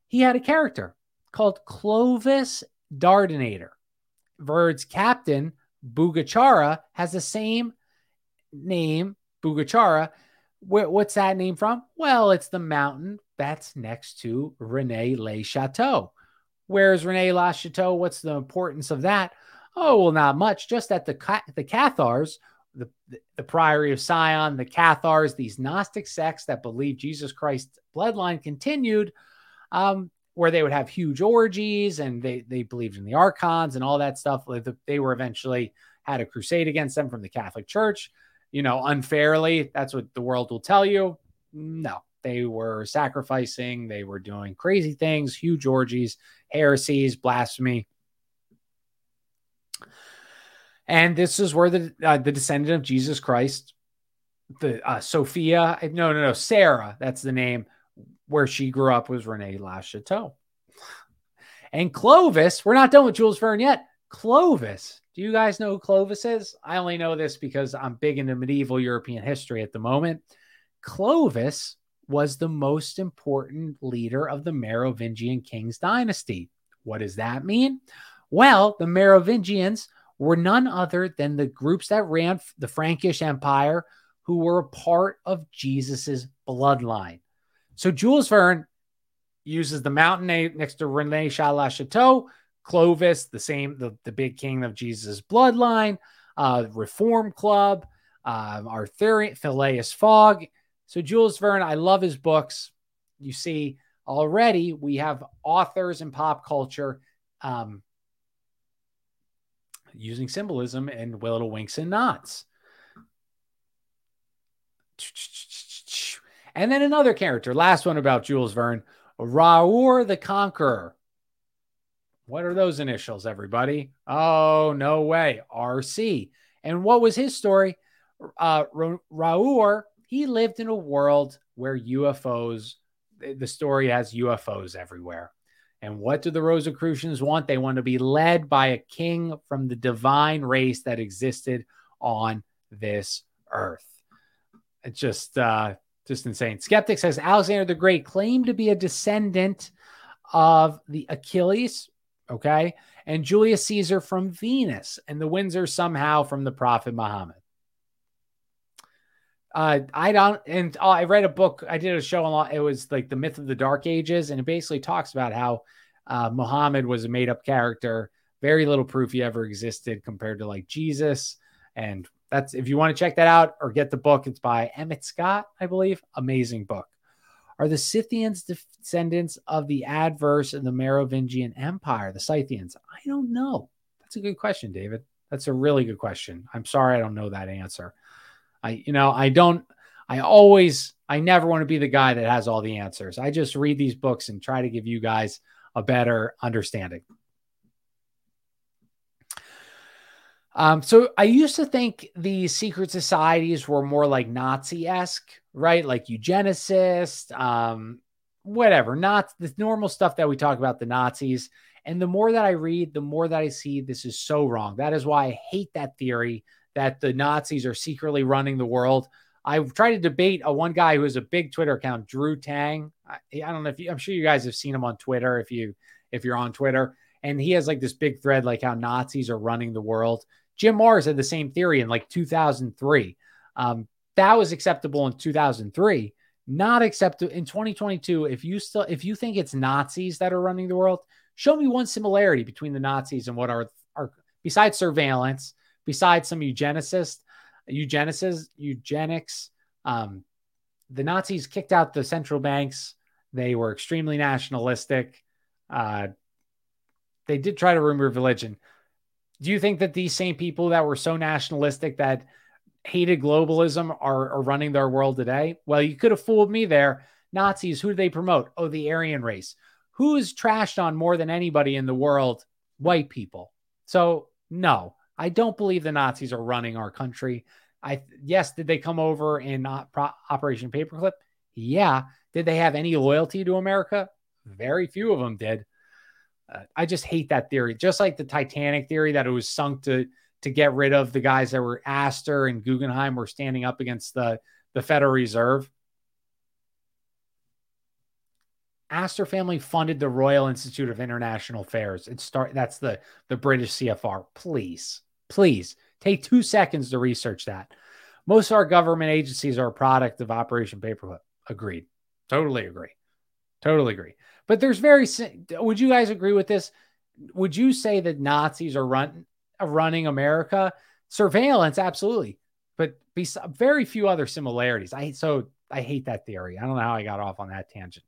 He had a character called Clovis Dardentor. Verne's captain Bugarach has the same name, Bugarach. What's that name from? Well, it's the mountain that's next to Rennes-le-Château. Where's Rennes-le-Château? What's the importance of that? Oh, well, not much. Just that the the Cathars, the, the Priory of Sion, the Cathars, these Gnostic sects that believe Jesus Christ's bloodline continued, um, where they would have huge orgies and they they believed in the archons and all that stuff. They were eventually had a crusade against them from the Catholic Church, you know, unfairly. That's what the world will tell you. No, they were sacrificing, they were doing crazy things, huge orgies, heresies, blasphemy. And this is where the uh, the descendant of Jesus Christ, the uh, Sophia, no, no, no, Sarah, that's the name where she grew up was Rennes-le-Château. And Clovis, we're not done with Jules Verne yet. Clovis, do you guys know who Clovis is? I only know this because I'm big into medieval European history at the moment. Clovis was the most important leader of the Merovingian kings dynasty. What does that mean? Well, the Merovingians were none other than the groups that ran the Frankish Empire who were a part of Jesus's bloodline. So Jules Verne uses the mountain next to Rene Chala Chateau, Clovis, the same, the, the big king of Jesus' bloodline, uh, Reform Club, uh, Arthurian, Phileas Fogg. So Jules Verne, I love his books. You see, already we have authors in pop culture um, using symbolism and little winks and nods. And then another character, last one about Jules Verne, Robur the Conqueror. What are those initials, everybody? Oh, no way. RC. And what was his story? Uh, he lived in a world where UFOs, the story has UFOs everywhere. And what do the Rosicrucians want? They want to be led by a king from the divine race that existed on this earth. It's just uh, just insane. Skeptic says Alexander the Great claimed to be a descendant of the Achilles, okay, and Julius Caesar from Venus, and the Windsor somehow from the Prophet Muhammad. Uh, I don't, and uh, I read a book. I did a show on. It was like the myth of the Dark Ages, and it basically talks about how uh, Muhammad was a made-up character. Very little proof he ever existed compared to like Jesus, and that's if you want to check that out or get the book, it's by Emmet Scott, I believe. Amazing book. Are the Scythians descendants of the adverse in the Merovingian Empire, the Scythians? I don't know. That's a good question, David. That's a really good question. I'm sorry I don't know that answer. I, you know, I don't, I always, I never want to be the guy that has all the answers. I just read these books and try to give you guys a better understanding. Um, so I used to think the secret societies were more like Nazi esque, right? Like eugenicist, um, whatever, not the normal stuff that we talk about the Nazis. And the more that I read, the more that I see this is so wrong. That is why I hate that theory that the Nazis are secretly running the world. I've tried to debate a one guy who has a big Twitter account, Drew Tang. I, I don't know if you, I'm sure you guys have seen him on Twitter if you if you're on Twitter, and he has like this big thread like how Nazis are running the world. Jim Marrs had the same theory in like 2003. Um, that was acceptable in 2003. Not acceptable in 2022. If you still, if you think it's Nazis that are running the world, show me one similarity between the Nazis and what are are besides surveillance, besides some eugenicists, eugenicists, eugenics. Um, the Nazis kicked out the central banks. They were extremely nationalistic. Uh, they did try to remove religion. Do you think that these same people that were so nationalistic that hated globalism are, are running their world today? Well, you could have fooled me there. Nazis, who do they promote? Oh, the Aryan race. Who is trashed on more than anybody in the world? White people. So, no, I don't believe the Nazis are running our country. I yes, did they come over in Operation Paperclip? Yeah. Did they have any loyalty to America? Very few of them did. Uh, I just hate that theory. Just like the Titanic theory that it was sunk to to get rid of the guys that were Astor and Guggenheim were standing up against the the Federal Reserve. Astor family funded the Royal Institute of International Affairs. It start that's the the British CFR. Please, please take two seconds to research that. Most of our government agencies are a product of Operation Paperclip. Agreed. Totally agree. Totally agree. But there's very. Would you guys agree with this? Would you say that Nazis are run running America? Surveillance, absolutely, but be very few other similarities. I so I hate that theory. I don't know how I got off on that tangent.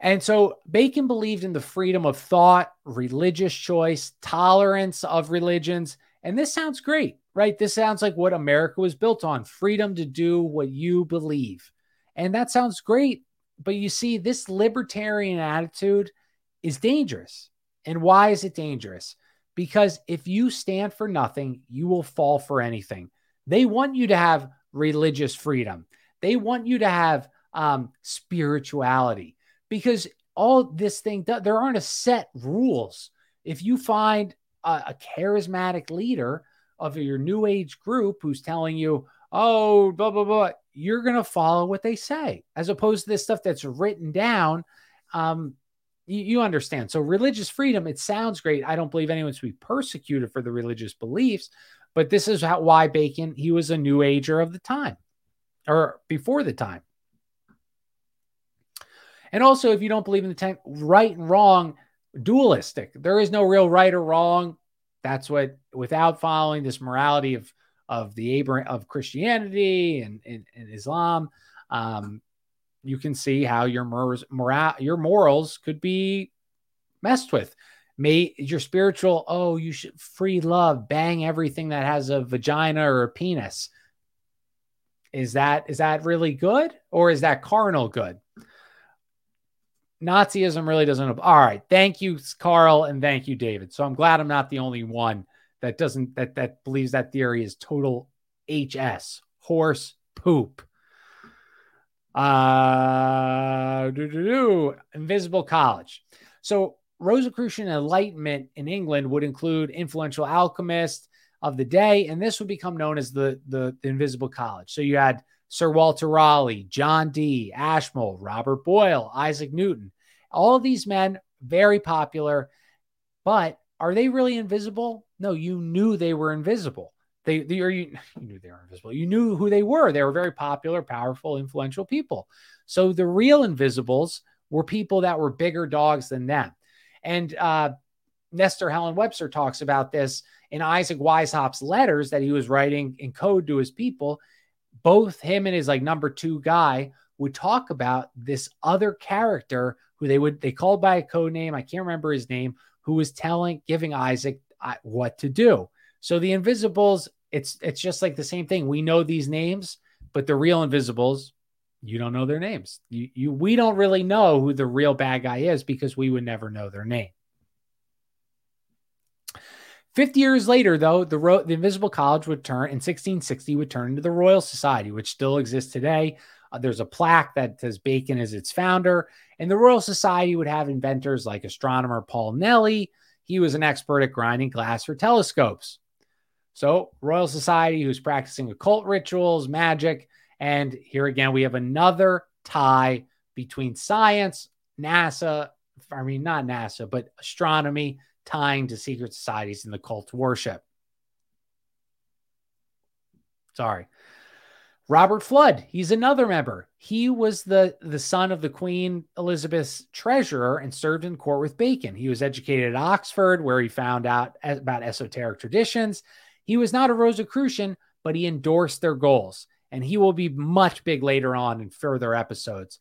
And so Bacon believed in the freedom of thought, religious choice, tolerance of religions. And this sounds great, right? This sounds like what America was built on freedom to do what you believe. And that sounds great but you see, this libertarian attitude is dangerous. And why is it dangerous? Because if you stand for nothing, you will fall for anything. They want you to have religious freedom, they want you to have um, spirituality because all this thing, there aren't a set rules. If you find a, a charismatic leader of your new age group who's telling you, oh, blah, blah, blah, you're going to follow what they say as opposed to this stuff that's written down. Um, you, you, understand. So, religious freedom, it sounds great. I don't believe anyone should be persecuted for the religious beliefs, but this is how, why Bacon, he was a new ager of the time or before the time. And also, if you don't believe in the tank, right and wrong, dualistic. There is no real right or wrong. That's what, without following this morality of of the Abraham of Christianity and, and, and Islam, um, you can see how your morals, moral, your morals could be messed with. May your spiritual, oh, you should free love, bang everything that has a vagina or a penis. Is that is that really good or is that carnal good? Nazism really doesn't. All right. Thank you, Carl, and thank you, David. So I'm glad I'm not the only one that doesn't that that believes that theory is total HS horse poop. Uh, invisible college. So Rosicrucian Enlightenment in England would include influential alchemists of the day, and this would become known as the, the, the Invisible College. So you had Sir Walter Raleigh, John Dee, Ashmole, Robert Boyle, Isaac Newton. All of these men, very popular, but are they really invisible? No, you knew they were invisible. They, they or you, you knew they were invisible. You knew who they were. They were very popular, powerful, influential people. So the real invisibles were people that were bigger dogs than them. And uh, Nesta Helen Webster talks about this in Isaac Weishaupt's letters that he was writing in code to his people. Both him and his like number two guy would talk about this other character who they would they called by a code name. I can't remember his name, who was telling, giving Isaac what to do. So the Invisibles, it's it's just like the same thing. We know these names, but the real Invisibles, you don't know their names. You, you we don't really know who the real bad guy is because we would never know their name. 50 years later, though, the, Ro- the Invisible College would turn in 1660 would turn into the Royal Society, which still exists today. Uh, there's a plaque that says Bacon is its founder, and the Royal Society would have inventors like astronomer Paul Neile. He was an expert at grinding glass for telescopes. So, Royal Society, who's practicing occult rituals, magic, and here again we have another tie between science, NASA, I mean not NASA, but astronomy tying to secret societies and the cult worship. Sorry. Robert Fludd, he's another member. He was the, the son of the Queen Elizabeth's treasurer and served in court with Bacon. He was educated at Oxford, where he found out about esoteric traditions. He was not a Rosicrucian, but he endorsed their goals, and he will be much big later on in further episodes.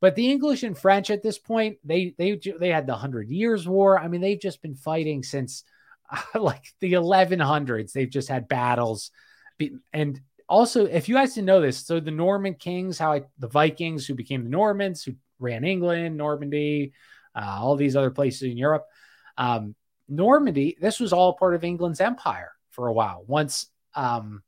But the English and French at this point, they they they had the Hundred Years' War. I mean, they've just been fighting since uh, like the 1100s. They've just had battles, and also, if you guys didn't know this, so the Norman kings, how I, the Vikings who became the Normans, who ran England, Normandy, uh, all these other places in Europe. Um, Normandy, this was all part of England's empire for a while. Once, um,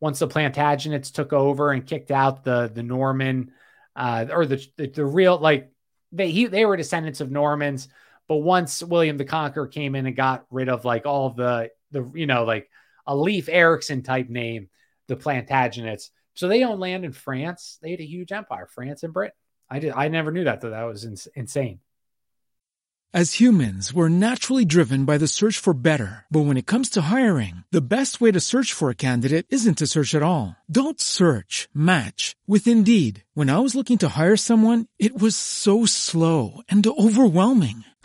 once the Plantagenets took over and kicked out the the Norman uh, or the, the, the real like they he, they were descendants of Normans, but once William the Conqueror came in and got rid of like all the the you know like a Leif Erikson type name, the Plantagenets. So they owned land in France. They had a huge empire, France and Britain. I did I never knew that though. That was ins- insane. As humans, we're naturally driven by the search for better. But when it comes to hiring, the best way to search for a candidate isn't to search at all. Don't search, match with Indeed. When I was looking to hire someone, it was so slow and overwhelming.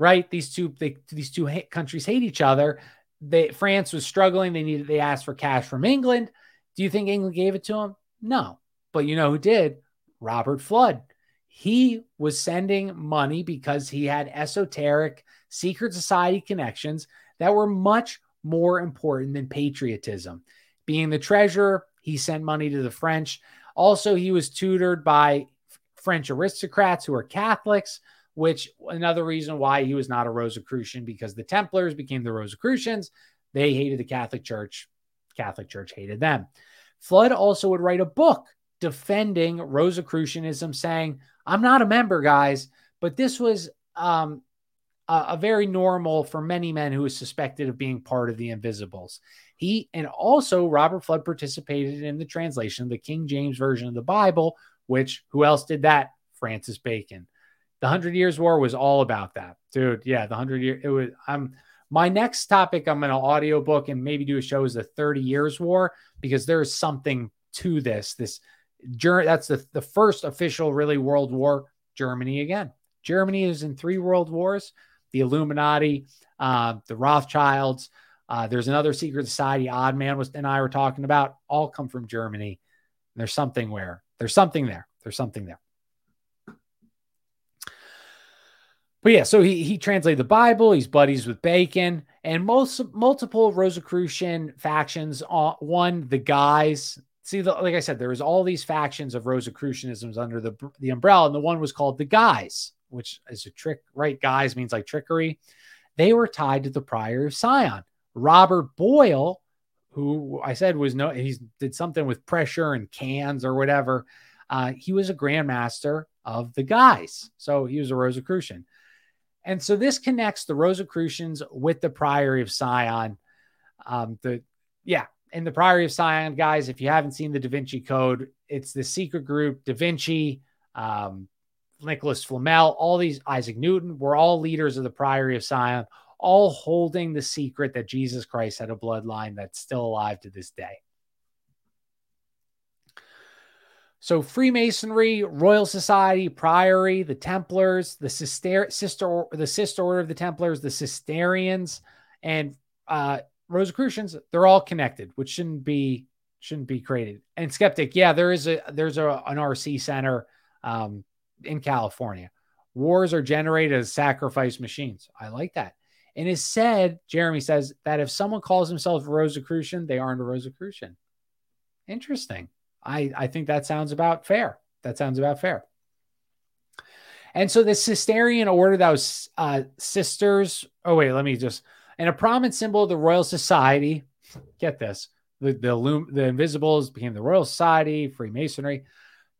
right? These two they, these two ha- countries hate each other. They France was struggling. They needed they asked for cash from England. Do you think England gave it to them? No. But you know who did? Robert Fludd. He was sending money because he had esoteric secret society connections that were much more important than patriotism. Being the treasurer, he sent money to the French. Also, he was tutored by French aristocrats who are Catholics, which another reason why he was not a Rosicrucian because the Templars became the Rosicrucians. They hated the Catholic Church. Catholic Church hated them. Fludd also would write a book defending Rosicrucianism, saying, I'm not a member, guys, but this was um, a, a very normal for many men who was suspected of being part of the Invisibles. He and also Robert Fludd participated in the translation of the King James Version of the Bible, which who else did that? Francis Bacon. The Hundred Years' War was all about that, dude. Yeah, the Hundred Year. It was. I'm my next topic. I'm going to audiobook and maybe do a show is the Thirty Years' War because there is something to this. This that's the the first official really World War. Germany again. Germany is in three world wars the Illuminati, uh, the Rothschilds. Uh, there's another secret society, Odd Man was and I were talking about, all come from Germany. There's something where there's something there. There's something there. But yeah, so he he translated the Bible. He's buddies with Bacon and most multiple Rosicrucian factions. Uh, one, the guys. See, the, like I said, there was all these factions of Rosicrucianisms under the the umbrella, and the one was called the guys which is a trick, right? guys means like trickery. They were tied to the prior of Sion. Robert Boyle, who I said was no, he did something with pressure and cans or whatever. Uh, he was a grandmaster of the guys. So he was a Rosicrucian. And so this connects the Rosicrucians with the Priory of Sion. Um, the yeah, and the Priory of Sion, guys, if you haven't seen the Da Vinci Code, it's the secret group, Da Vinci, um, Nicholas Flamel, all these, Isaac Newton, were all leaders of the Priory of Sion, all holding the secret that Jesus Christ had a bloodline that's still alive to this day. So Freemasonry, Royal Society, Priory, the Templars, the sister sister the sister order of the Templars, the Cistercians, and uh, Rosicrucians, they're all connected, which shouldn't be shouldn't be created. And skeptic, yeah, there is a there's a an RC center um, in California. Wars are generated as sacrifice machines. I like that. And it's said, Jeremy says that if someone calls himself a Rosicrucian, they aren't a Rosicrucian. Interesting. I, I think that sounds about fair. That sounds about fair. And so the Cistercian order that was uh, sisters. Oh, wait, let me just. And a prominent symbol of the Royal Society. Get this. The the, the Invisibles became the Royal Society, Freemasonry.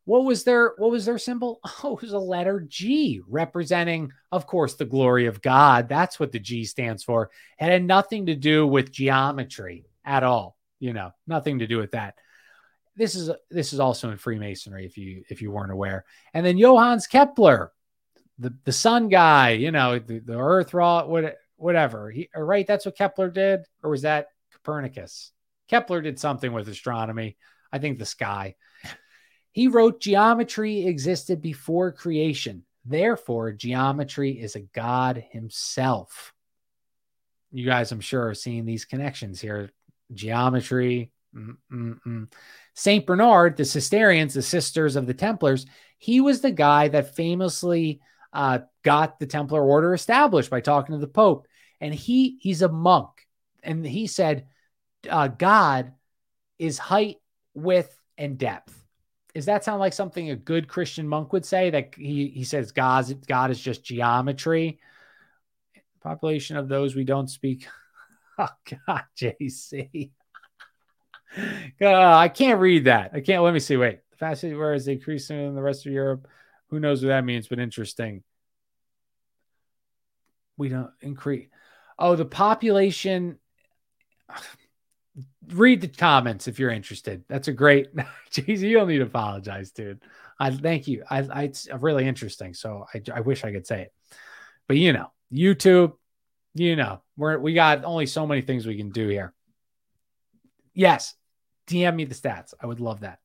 What was their what was their symbol? Oh, it was a letter G, representing, of course, the glory of God. That's what the G stands for. It had nothing to do with geometry at all. You know, nothing to do with that this is this is also in Freemasonry if you if you weren't aware. And then Johannes Kepler, the the sun guy, you know, the, the earth raw what whatever. He uh, right that's what Kepler did or was that Copernicus? Kepler did something with astronomy. I think the sky. He wrote geometry existed before creation. Therefore, geometry is a god himself. You guys, I'm sure, are seeing these connections here. Geometry, Saint Bernard, the Cistercians, the sisters of the Templars, he was the guy that famously uh, got the Templar order established by talking to the Pope. And he he's a monk, and he said, uh, "God is height, width, and depth." Does that sound like something a good Christian monk would say? That he he says God God is just geometry. Population of those we don't speak. Oh God, JC. Uh, I can't read that. I can't. Let me see. Wait. The fastest is increasing in the rest of Europe. Who knows what that means? But interesting. We don't increase. Oh, the population. Read the comments if you're interested. That's a great. Jeez, you don't need to apologize, dude. I thank you. I, I it's really interesting. So I, I wish I could say it, but you know, YouTube. You know, we're we got only so many things we can do here. Yes, DM me the stats. I would love that.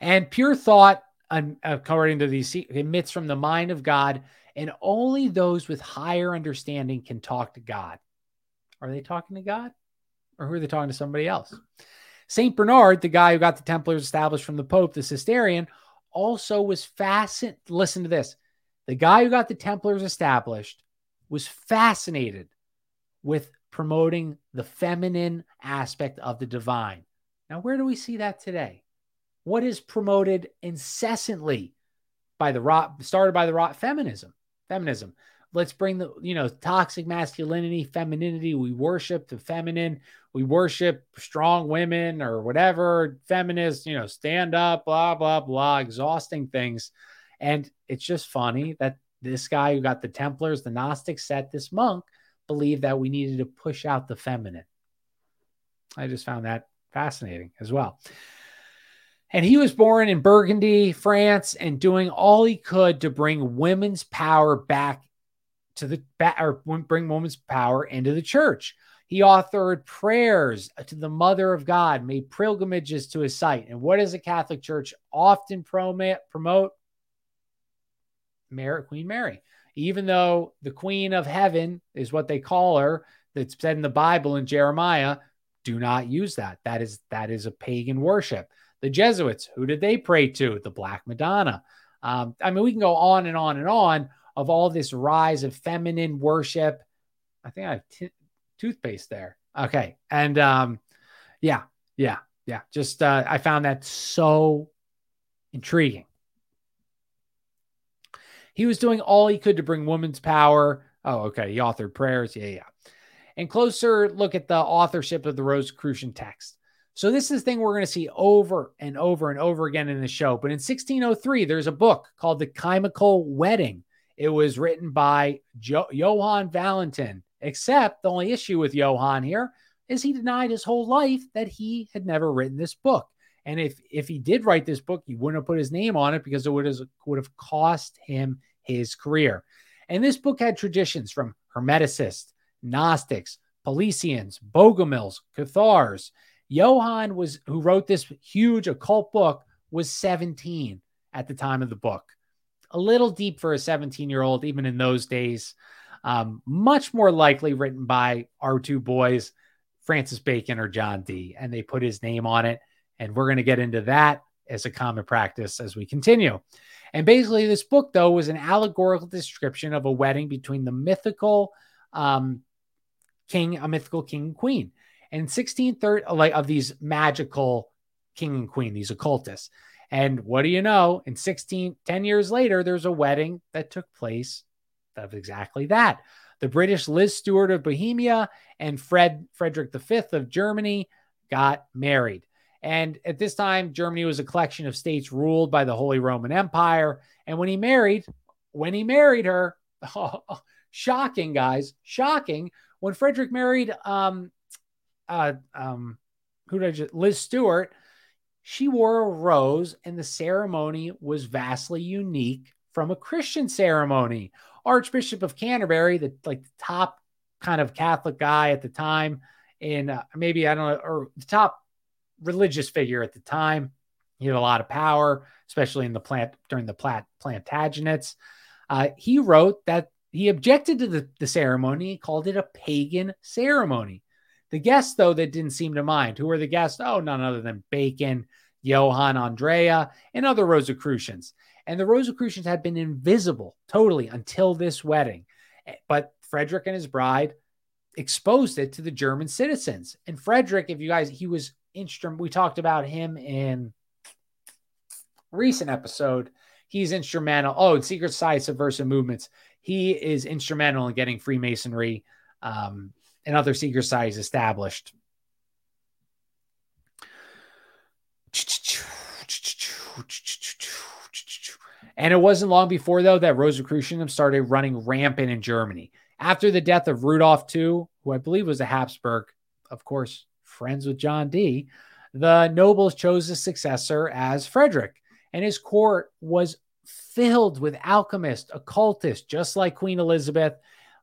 And pure thought, according to these, emits from the mind of God, and only those with higher understanding can talk to God. Are they talking to God? Or who are they talking to somebody else? St. Bernard, the guy who got the Templars established from the Pope, the Cistercian, also was fascinated. Listen to this. The guy who got the Templars established was fascinated with promoting the feminine aspect of the divine. Now, where do we see that today? What is promoted incessantly by the rot, started by the rot feminism? Feminism. Let's bring the, you know, toxic masculinity, femininity. We worship the feminine. We worship strong women or whatever, feminists, you know, stand up, blah, blah, blah, exhausting things. And it's just funny that this guy who got the Templars, the Gnostics, set this monk believed that we needed to push out the feminine. I just found that fascinating as well. And he was born in Burgundy, France, and doing all he could to bring women's power back to the or bring women's power into the church. He authored prayers to the Mother of God, made pilgrimages to his site. And what does the Catholic Church often promote? Mary, Queen Mary even though the queen of heaven is what they call her, that's said in the Bible in Jeremiah, do not use that. That is that is a pagan worship. The Jesuits, who did they pray to? The Black Madonna. Um, I mean, we can go on and on and on of all this rise of feminine worship. I think I have t- toothpaste there. Okay, and um, yeah, yeah, yeah. Just uh, I found that so intriguing. He was doing all he could to bring women's power. Oh, okay. He authored prayers. Yeah, yeah. And closer look at the authorship of the Rosicrucian text. So this is the thing we're going to see over and over and over again in the show. But in 1603, there's a book called The Chymical Wedding. It was written by jo- Johann Valentin. Except the only issue with Johann here is he denied his whole life that he had never written this book. And if if he did write this book, he wouldn't have put his name on it because it would have, would have cost him his career. And this book had traditions from Hermeticists, Gnostics, Paulicians, Bogomils, Cathars. Johann was who wrote this huge occult book was 17 at the time of the book. A little deep for a 17 year old, even in those days. Um, much more likely written by our two boys, Francis Bacon or John Dee, and they put his name on it. And we're going to get into that as a common practice as we continue. And basically, this book, though, was an allegorical description of a wedding between the mythical um, king, a mythical king and queen. And 1630, like of these magical king and queen, these occultists. And what do you know? In 16, 10 years later, there's a wedding that took place of exactly that. The British Liz Stewart of Bohemia and Fred Frederick V of Germany got married. And at this time, Germany was a collection of states ruled by the Holy Roman Empire. And when he married, when he married her, oh, shocking, guys, shocking. When Frederick married, um, uh, um, who did I just, Liz Stewart, she wore a rose, and the ceremony was vastly unique from a Christian ceremony. Archbishop of Canterbury, the like the top kind of Catholic guy at the time, in uh, maybe I don't know, or the top religious figure at the time. He had a lot of power, especially in the plant during the plant Plantagenets. Uh, he wrote that he objected to the, the ceremony, called it a pagan ceremony. The guests, though, that didn't seem to mind. Who were the guests? Oh, none other than Bacon, Johann Andrea, and other Rosicrucians. And the Rosicrucians had been invisible totally until this wedding. But Frederick and his bride exposed it to the German citizens. And Frederick, if you guys, he was instrument. We talked about him in recent episode. He's instrumental. Oh, Secret Society Subversive Movements. He is instrumental in getting Freemasonry um, and other secret societies established. And it wasn't long before, though, that Rosicrucianism started running rampant in Germany. After the death of Rudolf II, who I believe was a Habsburg, of course, friends with John Dee, the nobles chose a successor as Frederick, and his court was filled with alchemists, occultists, just like Queen Elizabeth,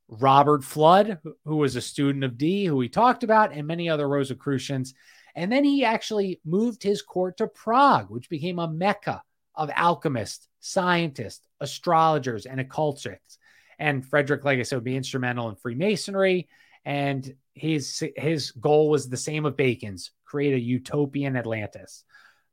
Robert Fludd, who was a student of Dee, who we talked about, and many other Rosicrucians. And then he actually moved his court to Prague, which became a mecca of alchemists, scientists, astrologers, and occultists. And Frederick, like I said, would be instrumental in Freemasonry. And his his goal was the same of Bacon's: create a utopian Atlantis.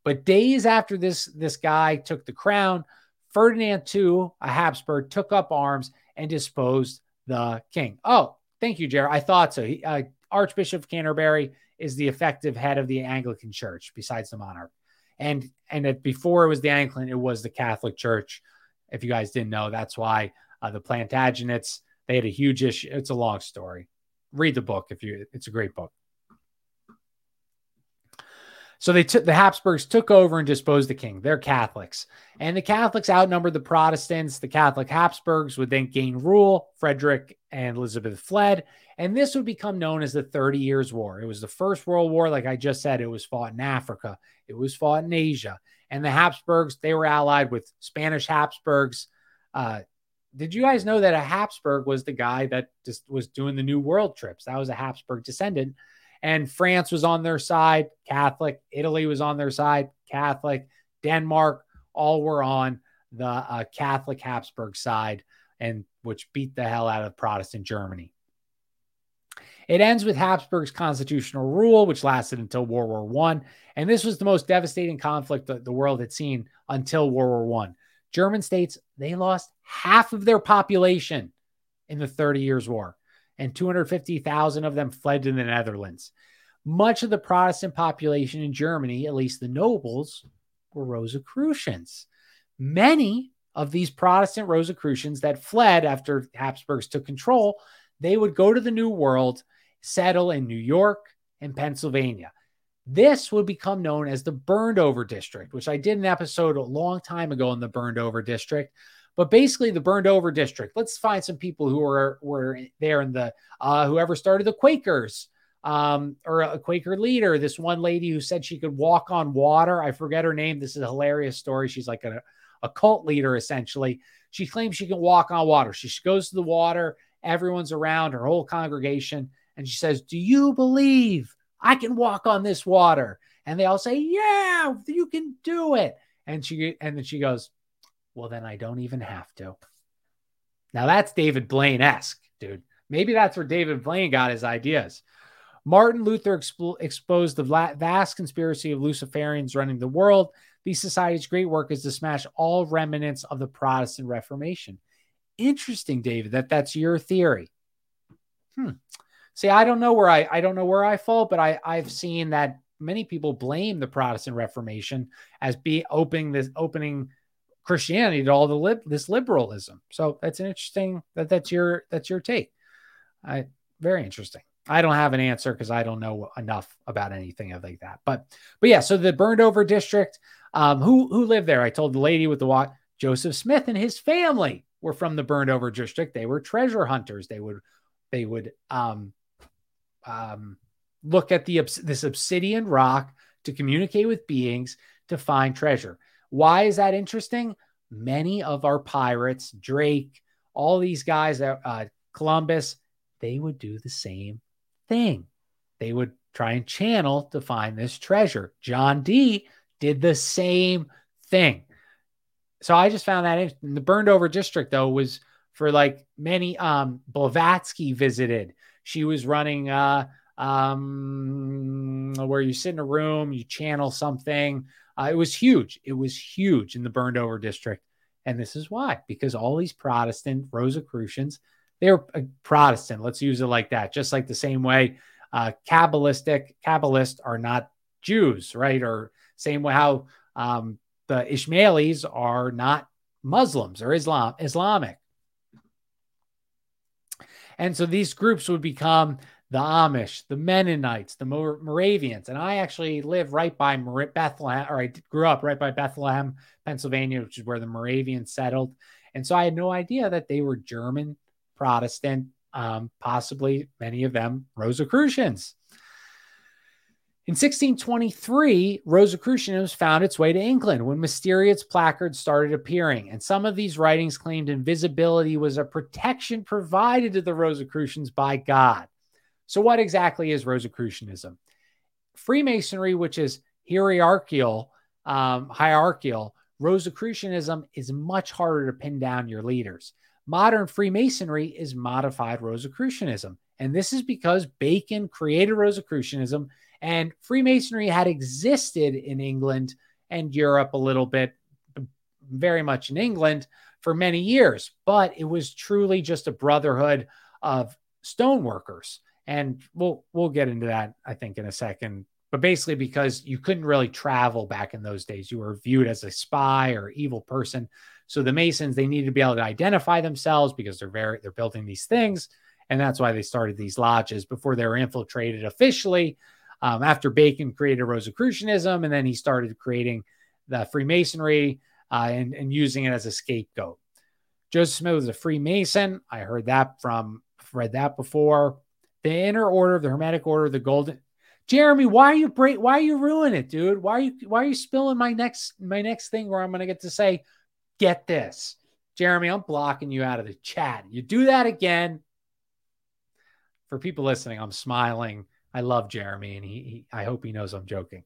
But days after this this guy took the crown, Ferdinand II, a Habsburg, took up arms and disposed the king. Oh, thank you, Jared. I thought so. He, uh, Archbishop Canterbury is the effective head of the Anglican Church, besides the monarch. And and before it was the Anglican, it was the Catholic Church. If you guys didn't know, that's why uh, the Plantagenets they had a huge issue. It's a long story. Read the book if you. It's a great book. So they took the Habsburgs took over and disposed the king. They're Catholics. And the Catholics outnumbered the Protestants. The Catholic Habsburgs would then gain rule. Frederick and Elizabeth fled. And this would become known as the 30 Years' War. It was the First World War. Like I just said, it was fought in Africa, it was fought in Asia. And the Habsburgs, they were allied with Spanish Habsburgs. Uh, did you guys know that a Habsburg was the guy that just was doing the New World trips? That was a Habsburg descendant and France was on their side, Catholic. Italy was on their side, Catholic. Denmark, all were on the uh, Catholic Habsburg side, and which beat the hell out of Protestant Germany. It ends with Habsburg's constitutional rule, which lasted until World War One, and this was the most devastating conflict that the world had seen until World War One. German states they lost half of their population in the Thirty Years' War and 250,000 of them fled to the Netherlands. Much of the Protestant population in Germany, at least the nobles, were Rosicrucians. Many of these Protestant Rosicrucians that fled after Habsburgs took control, they would go to the New World, settle in New York and Pennsylvania. This would become known as the burned over district, which I did an episode a long time ago in the burned over district. But basically, the burned over district. Let's find some people who were were there in the uh, whoever started the Quakers, um, or a Quaker leader. This one lady who said she could walk on water. I forget her name. This is a hilarious story. She's like a, a cult leader essentially. She claims she can walk on water. She goes to the water. Everyone's around her whole congregation, and she says, "Do you believe I can walk on this water?" And they all say, "Yeah, you can do it." And she and then she goes, well, then I don't even have to. Now that's David Blaine esque, dude. Maybe that's where David Blaine got his ideas. Martin Luther expo- exposed the vast conspiracy of Luciferians running the world. These society's great work is to smash all remnants of the Protestant Reformation. Interesting, David, that that's your theory. Hmm. See, I don't know where I I don't know where I fall, but I I've seen that many people blame the Protestant Reformation as be opening this opening Christianity to all the lib- this liberalism. So that's an interesting that that's your that's your take. I very interesting. I don't have an answer because I don't know enough about anything like that. But but yeah, so the burned over district. Um, who who lived there? I told the lady with the watch, Joseph Smith and his family were from the burned over district. They were treasure hunters. They would they would um, um, look at the this obsidian rock to communicate with beings to find treasure. Why is that interesting? Many of our pirates, Drake, all these guys, uh, Columbus, they would do the same thing. They would try and channel to find this treasure. John Dee did the same thing. So I just found that interesting. The burned over district, though, was for like many. Um, Blavatsky visited. She was running uh, um, where you sit in a room, you channel something. Uh, it was huge. It was huge in the burned over district. And this is why, because all these Protestant Rosicrucians, they're uh, Protestant. Let's use it like that. Just like the same way uh, Kabbalistic Kabbalists are not Jews, right? Or same way how um, the Ismailis are not Muslims or Islam Islamic. And so these groups would become the Amish, the Mennonites, the Moravians. And I actually live right by Bethlehem, or I grew up right by Bethlehem, Pennsylvania, which is where the Moravians settled. And so I had no idea that they were German Protestant, um, possibly many of them Rosicrucians. In 1623, Rosicrucianism found its way to England when mysterious placards started appearing, and some of these writings claimed invisibility was a protection provided to the Rosicrucians by God. So, what exactly is Rosicrucianism? Freemasonry, which is hierarchical, um, hierarchical, Rosicrucianism is much harder to pin down your leaders. Modern Freemasonry is modified Rosicrucianism. And this is because Bacon created Rosicrucianism and Freemasonry had existed in England and Europe a little bit, very much in England for many years, but it was truly just a brotherhood of stoneworkers and we'll we'll get into that I think in a second. But basically, because you couldn't really travel back in those days, you were viewed as a spy or evil person. So the Masons they needed to be able to identify themselves because they're very they're building these things, and that's why they started these lodges before they were infiltrated officially. Um, after Bacon created Rosicrucianism, and then he started creating the Freemasonry uh, and, and using it as a scapegoat. Joseph Smith was a Freemason. I heard that from read that before the inner order the Hermetic Order the Golden. Jeremy, why are you break? Why are you ruining it, dude? Why are you why are you spilling my next my next thing where I'm gonna get to say, get this, Jeremy? I'm blocking you out of the chat. You do that again. For people listening, I'm smiling. I love Jeremy, and he, he I hope he knows I'm joking.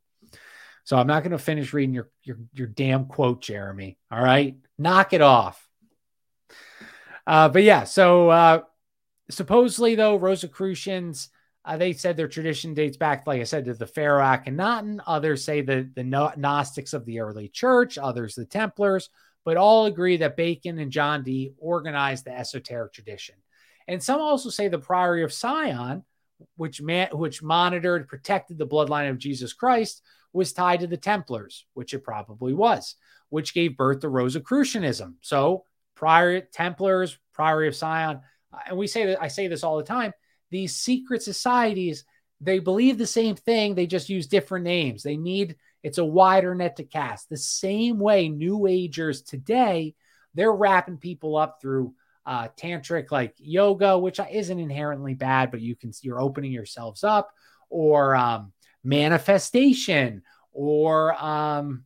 So I'm not going to finish reading your your your damn quote, Jeremy. All right, knock it off. Uh, but yeah, so uh, supposedly, though, Rosicrucians, uh, they said their tradition dates back, like I said, to the Pharaoh Akhenaten. Others say the, the Gnostics of the early church, others the Templars, but all agree that Bacon and John Dee organized the esoteric tradition. And some also say the Priory of Sion, which man, which monitored, protected the bloodline of Jesus Christ, was tied to the Templars, which it probably was. which gave birth to Rosicrucianism. So, prior Templars, Priory of Sion, uh, and we say that I say this all the time. These secret societies, they believe the same thing, they just use different names. They need it's a wider net to cast. The same way New Agers today, they're wrapping people up through uh, tantric like yoga, which isn't inherently bad, but you can you're opening yourselves up, or um, manifestation, or um,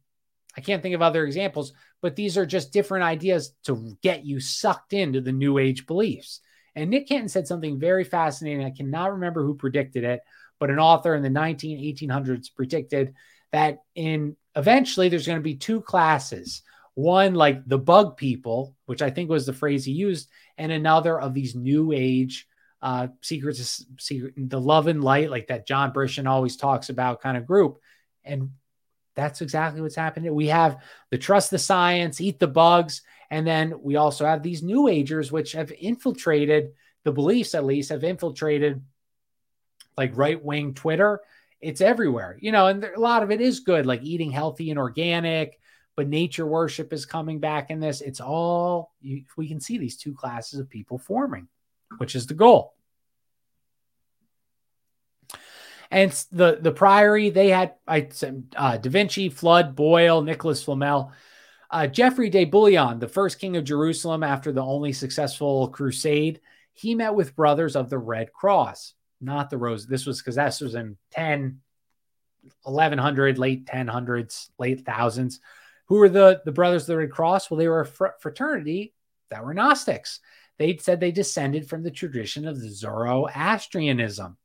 I can't think of other examples, but these are just different ideas to get you sucked into the new age beliefs. And Nick Canton said something very fascinating. I cannot remember who predicted it, but an author in the 19 1800s predicted that in eventually there's going to be two classes one like the bug people which i think was the phrase he used and another of these new age uh secrets secret the love and light like that john Brishen always talks about kind of group. And that's exactly what's happening. We have the trust the science eat the bugs and then we also have these new agers which have infiltrated the beliefs at least have infiltrated like right wing twitter. It's everywhere, you know, and there, a lot of it is good, like eating healthy and organic, but nature worship is coming back in this. It's all, you, we can see these two classes of people forming, which is the goal. And the the priory they had I uh, Da Vinci, Fludd, Boyle, Nicholas Flamel, uh, Geoffrey de Bouillon, the first king of Jerusalem after the only successful crusade. He met with brothers of the Red Cross not the rose. This was because this was in 10, 1100, late 1000s, late thousands. Who were the, the brothers of the Red Cross? Well, they were a fr- fraternity that were Gnostics. They said they descended from the tradition of Zoroastrianism.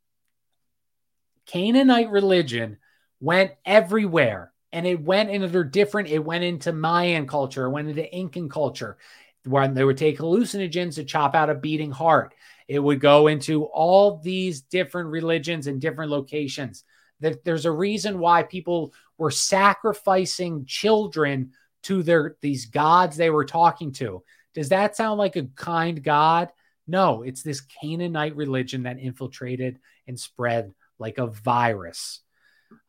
Canaanite religion went everywhere and it went into different, it went into Mayan culture, it went into Incan culture, when they would take hallucinogens to chop out a beating heart. It would go into all these different religions and different locations. There's a reason why people were sacrificing children to their these gods they were talking to. Does that sound like a kind God? No, it's this Canaanite religion that infiltrated and spread like a virus.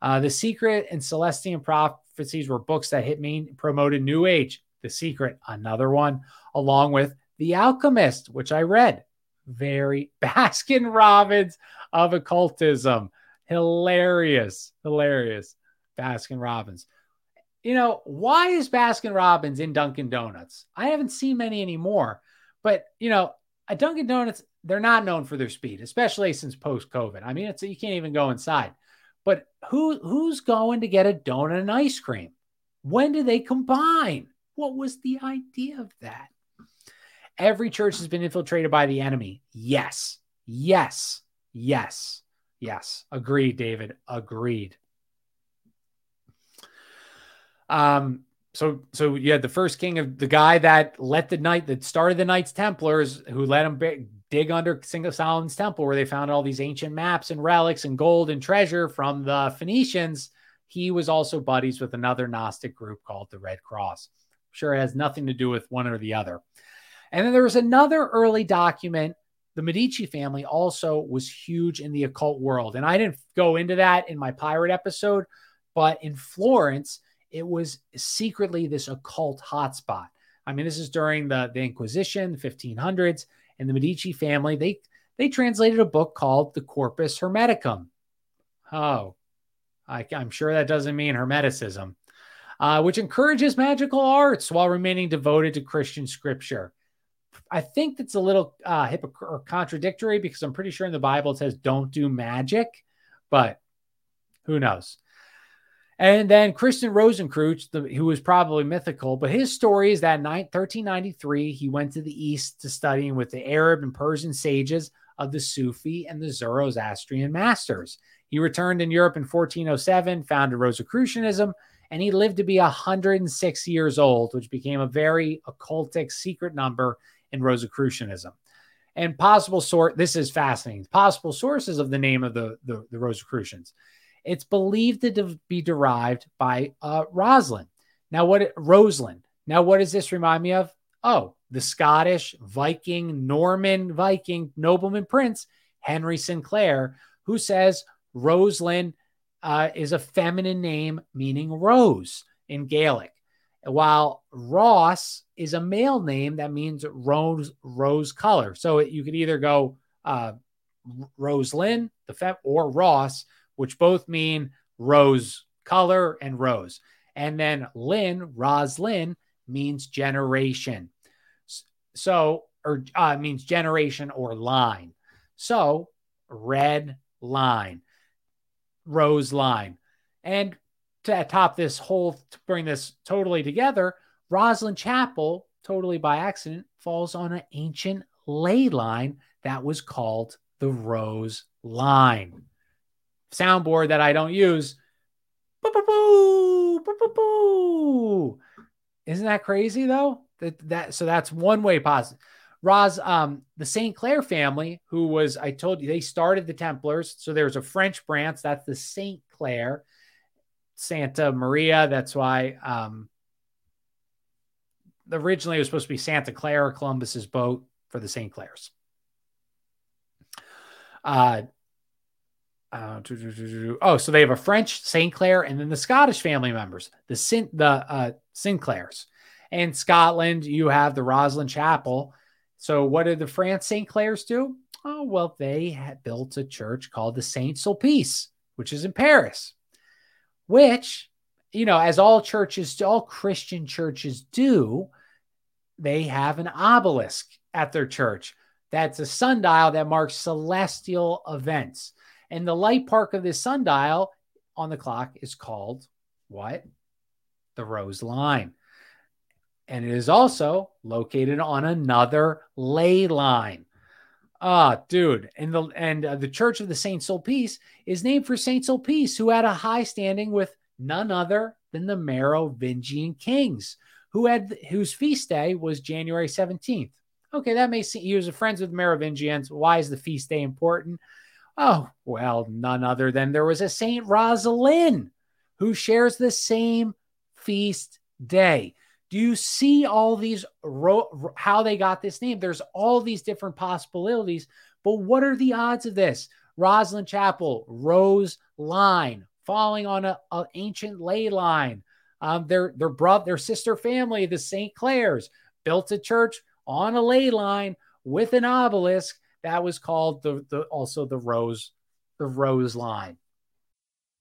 Uh, the Secret and Celestine Prophecies were books that hit me, promoted New Age. The Secret, another one, along with The Alchemist, which I read very Baskin Robbins of occultism. Hilarious, hilarious. Baskin Robbins. You know, why is Baskin Robbins in Dunkin' Donuts? I haven't seen many anymore, but you know, at Dunkin' Donuts, they're not known for their speed, especially since post COVID. I mean, it's you can't even go inside. But who who's going to get a donut and ice cream? When do they combine? What was the idea of that? Every church has been infiltrated by the enemy. Yes. Yes. Yes. Yes. Agreed, David. Agreed. Um, so so you had the first king of the guy that let the knight that started the Knights Templars, who let him dig under Single Solomon's temple, where they found all these ancient maps and relics and gold and treasure from the Phoenicians. He was also buddies with another Gnostic group called the Red Cross. I'm sure, it has nothing to do with one or the other. And then there was another early document. The Medici family also was huge in the occult world. And I didn't go into that in my pirate episode, but in Florence, it was secretly this occult hotspot. I mean, this is during the, the Inquisition, the 1500s, and the Medici family, they they translated a book called the Corpus Hermeticum. Oh, I, am sure that doesn't mean Hermeticism, uh, which encourages magical arts while remaining devoted to Christian scripture. I think that's a little uh, hypocritical or contradictory because I'm pretty sure in the Bible it says don't do magic, but who knows? And then Christian Rosenkreutz, the, who was probably mythical, but his story is that in 1393, he went to the east to studying with the Arab and Persian sages of the Sufi and the Zoroastrian masters. He returned in Europe in 1407, founded Rosicrucianism, and he lived to be 106 years old, which became a very occultic secret number in Rosicrucianism. And possible source, this is fascinating. Possible sources of the name of the, the, the Rosicrucians. It's believed to be derived by uh, Rosalind. Now, what Rosalind? Now, what does this remind me of? Oh, the Scottish Viking, Norman Viking nobleman prince, Henry Sinclair, who says Rosalind uh, is a feminine name meaning rose in Gaelic while Ross is a male name that means rose rose color. So you could either go uh, Rosalind, the fem, or Ross, which both mean rose color and rose. And then Lin, Roslin, means generation. So, or uh, means generation or line. So, red line, rose line. And to top this whole, to bring this totally together, Rosslyn Chapel, totally by accident, falls on an ancient ley line that was called the Rose Line. Soundboard that I don't use. Boo, boo, boo, Isn't that crazy though? That that so that's one way positive. Roz, um, the St. Clair family, who was, I told you, they started the Templars. So there's a French branch, that's the St. Clair, Santa Maria. That's why um, originally it was supposed to be Santa Clara, Columbus's boat for the St. Clairs. Uh, uh, oh, so they have a French St. Clair and then the Scottish family members, the Sin, the uh, Sinclairs. And Scotland, you have the Rosslyn Chapel. So, what did the France St. Clairs do? Oh, well, they had built a church called the Saint Sulpice, which is in Paris, which, you know, as all churches, all Christian churches do, they have an obelisk at their church. That's a sundial that marks celestial events. And the light park of this sundial on the clock is called what? The Rose Line. And it is also located on another ley line. Ah, dude, and the and uh, the Church of the Saint Sulpice is named for Saint Sulpice, who had a high standing with none other than the Merovingian kings, who had whose feast day was January seventeenth. Okay, that may seem he was friends with Merovingians. Why is the feast day important? Oh, well, none other than there was a Saint Rosalind who shares the same feast day. Do you see all these ro- how they got this name? There's all these different possibilities, but what are the odds of this? Rosslyn Chapel, Rose Line, falling on a ancient ley line. Um, their their brother, their sister family, the St. Clairs, built a church on a ley line with an obelisk that was called the, the also the rose the rose line.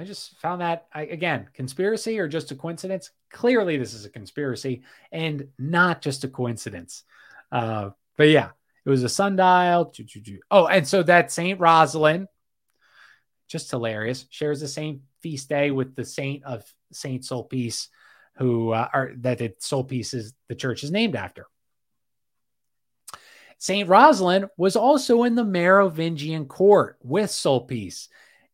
I just found that I, again, conspiracy or just a coincidence? Clearly, this is a conspiracy and not just a coincidence. Uh, but yeah, it was a sundial. Oh, and so that Saint Rosalind, just hilarious, shares the same feast day with the saint of Saint Sulpice, who uh, are that the Sulpice is the church is named after. Saint Rosalind was also in the Merovingian court with Sulpice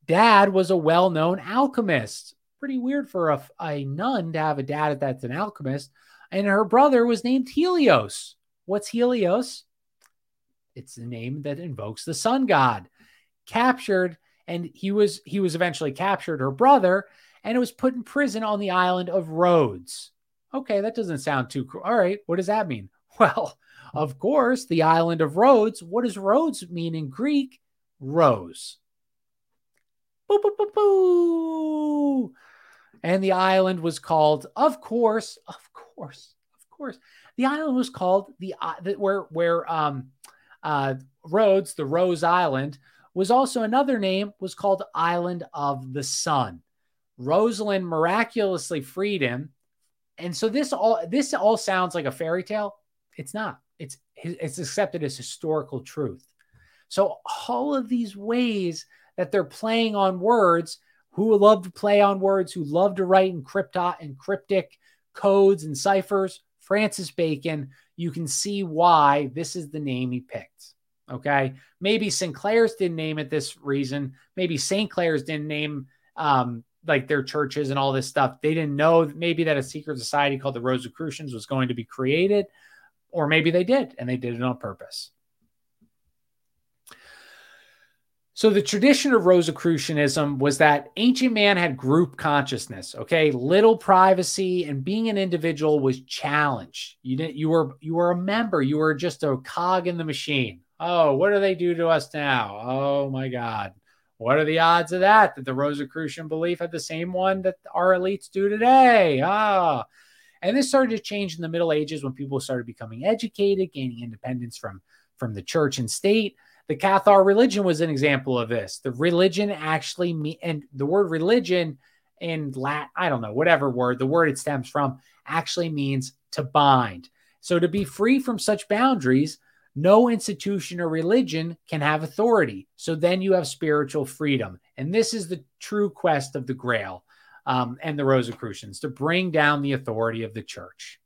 dad was a well known alchemist. Pretty weird for a, a nun to have a dad that's an alchemist. And her brother was named Helios. What's Helios? It's the name that invokes the sun god. Captured, and he was he was eventually captured, her brother, and it was put in prison on the island of Rhodes. Okay, that doesn't sound too cool. All right, what does that mean? Well, of course, the island of Rhodes. What does Rhodes mean in Greek? Rose. Boo, boo, boo, boo. And the island was called, of course, of course, of course. The island was called the, uh, the where where um uh Rhodes, the Rose Island, was also another name was called Island of the Sun. Rosalind miraculously freed him. And so this all this all sounds like a fairy tale. It's not. It's it's accepted as historical truth. So all of these ways that they're playing on words, who love to play on words, who love to write in crypto and cryptic codes and ciphers, Francis Bacon, you can see why this is the name he picked. Okay. Maybe Sinclair's didn't name it this reason. Maybe St. Clair's didn't name um, like their churches and all this stuff. They didn't know maybe that a secret society called the Rosicrucians was going to be created, or maybe they did and they did it on purpose. So the tradition of Rosicrucianism was that ancient man had group consciousness, okay? Little privacy and being an individual was challenged. You didn't you were you were a member, you were just a cog in the machine. Oh, what do they do to us now? Oh my god. What are the odds of that? That the Rosicrucian belief had the same one that our elites do today? Ah. And this started to change in the Middle Ages when people started becoming educated, gaining independence from from the church and state the Cathar religion was an example of this. The religion actually, and the word religion in Latin, I don't know, whatever word, the word it stems from actually means to bind. So to be free from such boundaries, no institution or religion can have authority. So then you have spiritual freedom. And this is the true quest of the Grail um, and the Rosicrucians to bring down the authority of the church.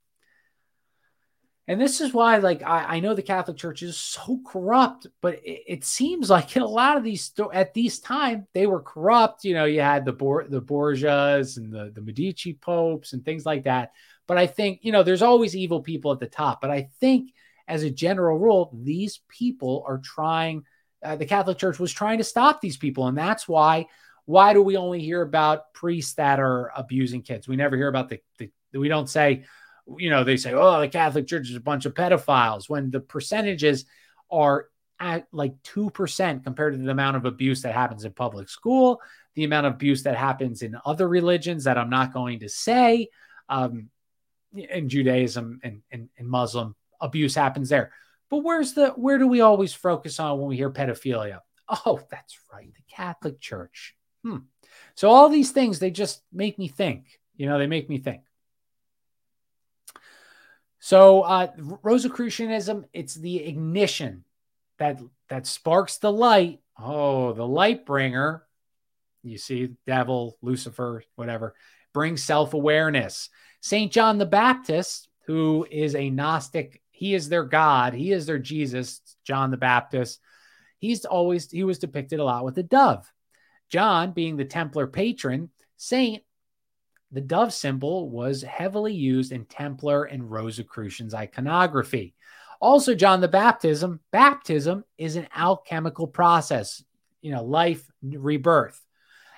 And this is why, like, I, I know the Catholic Church is so corrupt, but it, it, seems like in a lot of these at these time they were corrupt. You know, you had the Bor- the Borgias and the the Medici popes and things like that. But I think you know there's always evil people at the top. But I think as a general rule, these people are trying. Uh, the Catholic Church was trying to stop these people, and that's why. Why do we only hear about priests that are abusing kids? We never hear about the, the we don't say you know, they say, oh, the Catholic Church is a bunch of pedophiles when the percentages are at like 2% compared to the amount of abuse that happens in public school, the amount of abuse that happens in other religions that I'm not going to say. Um, in Judaism and, and, and Muslim abuse happens there. But where's the where do we always focus on when we hear pedophilia? Oh, that's right, the Catholic Church. Hmm. So all these things they just make me think. You know, they make me think. So uh, Rosicrucianism, it's the ignition that that sparks the light. Oh, the light bringer. You see, devil, Lucifer, whatever, brings self-awareness. Saint John the Baptist, who is a Gnostic, he is their God, he is their Jesus, John the Baptist. He's always he was depicted a lot with a dove. John, being the Templar patron saint, the dove symbol was heavily used in Templar and Rosicrucians iconography. Also, John the Baptism, baptism is an alchemical process, you know, life rebirth.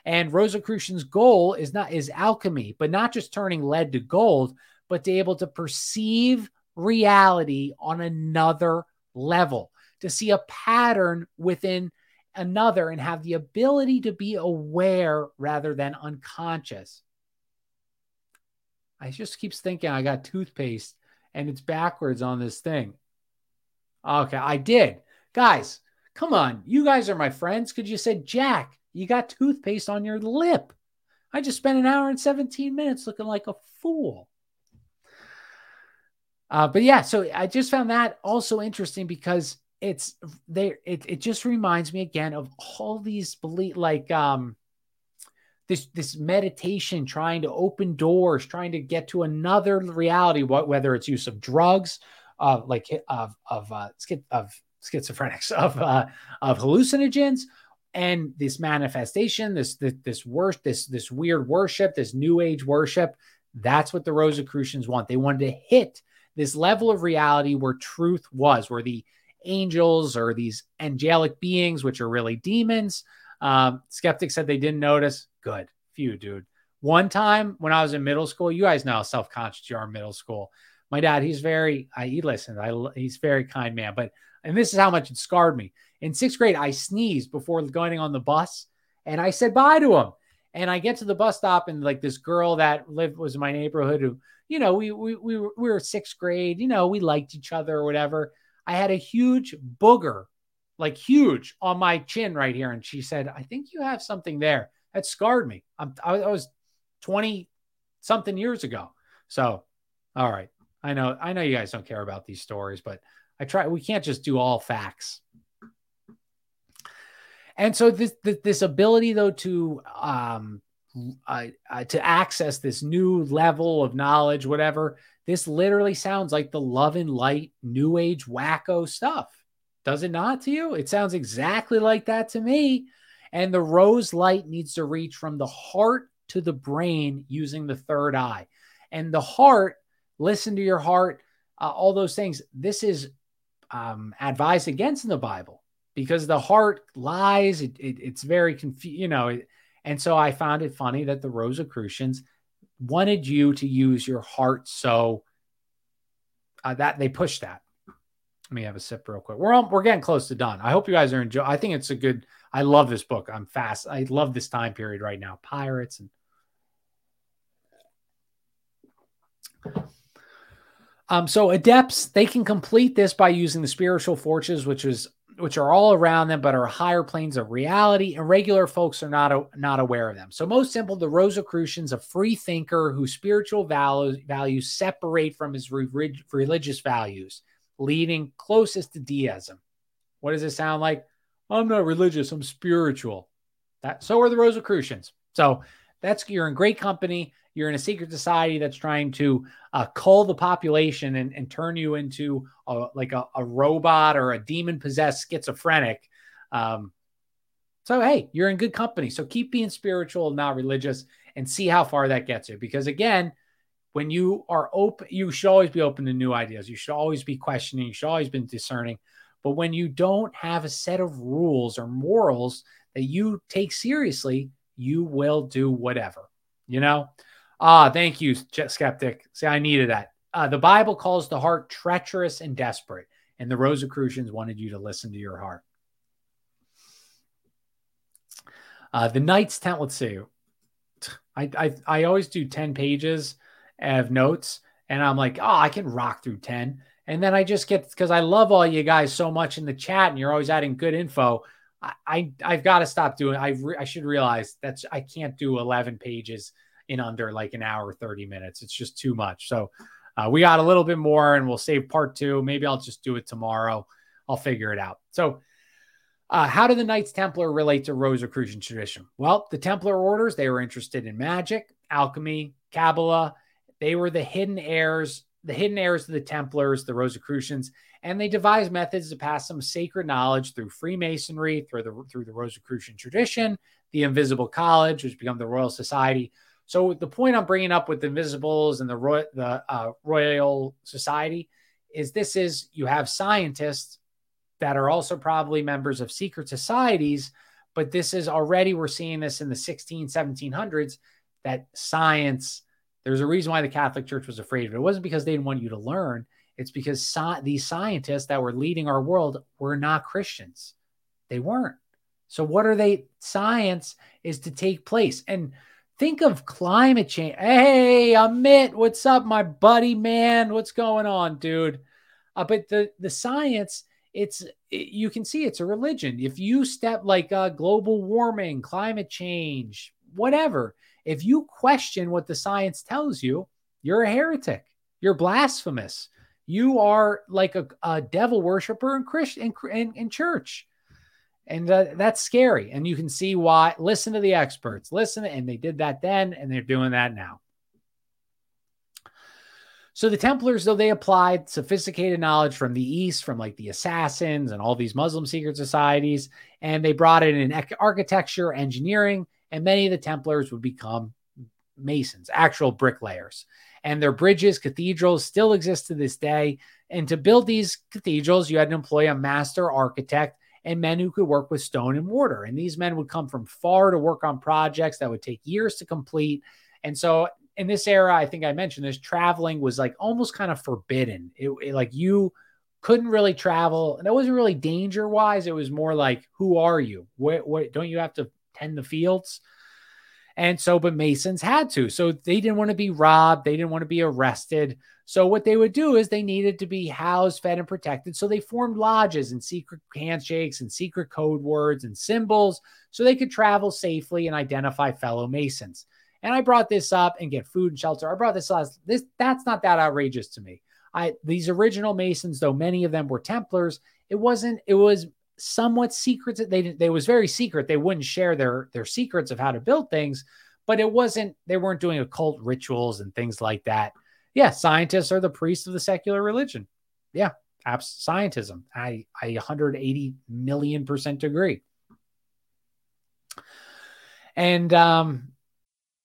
And Rosicrucian's goal is not is alchemy, but not just turning lead to gold, but to able to perceive reality on another level, to see a pattern within another and have the ability to be aware rather than unconscious. I just keeps thinking I got toothpaste and it's backwards on this thing. Okay, I did. Guys, come on. You guys are my friends. Could you say, Jack, you got toothpaste on your lip? I just spent an hour and 17 minutes looking like a fool. Uh, but yeah, so I just found that also interesting because it's there. It, it just reminds me again of all these belief, like um, this this meditation trying to open doors trying to get to another reality whether it's use of drugs uh, like of of uh, of schizophrenics of uh, of hallucinogens and this manifestation this this this worship this this weird worship this new age worship that's what the rosicrucians want they wanted to hit this level of reality where truth was where the angels or these angelic beings which are really demons um, skeptics said they didn't notice. Good. Phew, dude. One time when I was in middle school, you guys know how self conscious you are in middle school. My dad, he's very, I, he listens. I, he's very kind man, but, and this is how much it scarred me. In sixth grade, I sneezed before going on the bus and I said bye to him. And I get to the bus stop and like this girl that lived was in my neighborhood who, you know, we, we, we were, we were sixth grade, you know, we liked each other or whatever. I had a huge booger, like huge on my chin right here. And she said, I think you have something there that scarred me. I'm, I, I was 20 something years ago. So, all right. I know, I know you guys don't care about these stories, but I try, we can't just do all facts. And so this, this, ability though to, um, uh, uh, to access this new level of knowledge, whatever, this literally sounds like the love and light, new age wacko stuff. Does it not to you? It sounds exactly like that to me. And the rose light needs to reach from the heart to the brain using the third eye. And the heart, listen to your heart, uh, all those things. This is um, advised against in the Bible because the heart lies. It, it, it's very confused, you know. It, and so I found it funny that the Rosicrucians wanted you to use your heart. So uh, that they pushed that. Let me have a sip real quick. We're all, we're getting close to done. I hope you guys are enjoying. I think it's a good. I love this book. I'm fast. I love this time period right now. Pirates and. Um, so adepts, they can complete this by using the spiritual forces, which is which are all around them but are higher planes of reality and regular folks are not not aware of them so most simple the rosicrucian's a free thinker whose spiritual values values separate from his re- religious values leading closest to deism what does it sound like i'm not religious i'm spiritual that so are the rosicrucians so that's you're in great company you're in a secret society that's trying to uh, cull the population and, and turn you into a, like a, a robot or a demon possessed schizophrenic. Um, so, hey, you're in good company. So keep being spiritual, not religious, and see how far that gets you. Because again, when you are open, you should always be open to new ideas. You should always be questioning. You should always be discerning. But when you don't have a set of rules or morals that you take seriously, you will do whatever, you know? Ah, thank you, skeptic. See, I needed that. Uh, the Bible calls the heart treacherous and desperate, and the Rosicrucians wanted you to listen to your heart. Uh, the Knights Temple. Let's see. I, I I always do ten pages of notes, and I'm like, oh, I can rock through ten. And then I just get because I love all you guys so much in the chat, and you're always adding good info. I, I have got to stop doing. I re, I should realize that's I can't do 11 pages in under like an hour, 30 minutes. It's just too much. So uh, we got a little bit more and we'll save part two. Maybe I'll just do it tomorrow. I'll figure it out. So, uh, how do the Knights Templar relate to Rosicrucian tradition? Well, the Templar orders, they were interested in magic, alchemy, Kabbalah. They were the hidden heirs, the hidden heirs of the Templars, the Rosicrucians, and they devised methods to pass some sacred knowledge through Freemasonry, through the through the Rosicrucian tradition, the Invisible College, which became the Royal Society, so the point I'm bringing up with the Invisibles and the Roy, the uh, Royal Society is this is you have scientists that are also probably members of secret societies, but this is already we're seeing this in the 16 1700s that science there's a reason why the Catholic Church was afraid of it. It wasn't because they didn't want you to learn. It's because sci- these scientists that were leading our world were not Christians. They weren't. So what are they? Science is to take place. And Think of climate change. Hey, Amit, what's up, my buddy, man? What's going on, dude? Uh, but the the science, it's it, you can see it's a religion. If you step like uh, global warming, climate change, whatever, if you question what the science tells you, you're a heretic. You're blasphemous. You are like a, a devil worshiper in Christian in, in, in church. And that's scary. And you can see why. Listen to the experts. Listen. And they did that then, and they're doing that now. So the Templars, though they applied sophisticated knowledge from the East, from like the assassins and all these Muslim secret societies, and they brought it in architecture, engineering, and many of the Templars would become masons, actual bricklayers. And their bridges, cathedrals still exist to this day. And to build these cathedrals, you had to employ a master architect and men who could work with stone and mortar. And these men would come from far to work on projects that would take years to complete. And so in this era, I think I mentioned this traveling was like almost kind of forbidden. It, it like you couldn't really travel, and it wasn't really danger wise. It was more like, who are you? What, what don't you have to tend the fields? And so, but Masons had to. So they didn't want to be robbed. They didn't want to be arrested. So what they would do is they needed to be housed, fed, and protected. So they formed lodges and secret handshakes and secret code words and symbols so they could travel safely and identify fellow Masons. And I brought this up and get food and shelter. I brought this up. This that's not that outrageous to me. I these original Masons, though many of them were Templars, it wasn't. It was somewhat secrets. They they was very secret. They wouldn't share their their secrets of how to build things, but it wasn't. They weren't doing occult rituals and things like that. Yeah, scientists are the priests of the secular religion. Yeah, abs- scientism. I I 180 million percent agree. And um,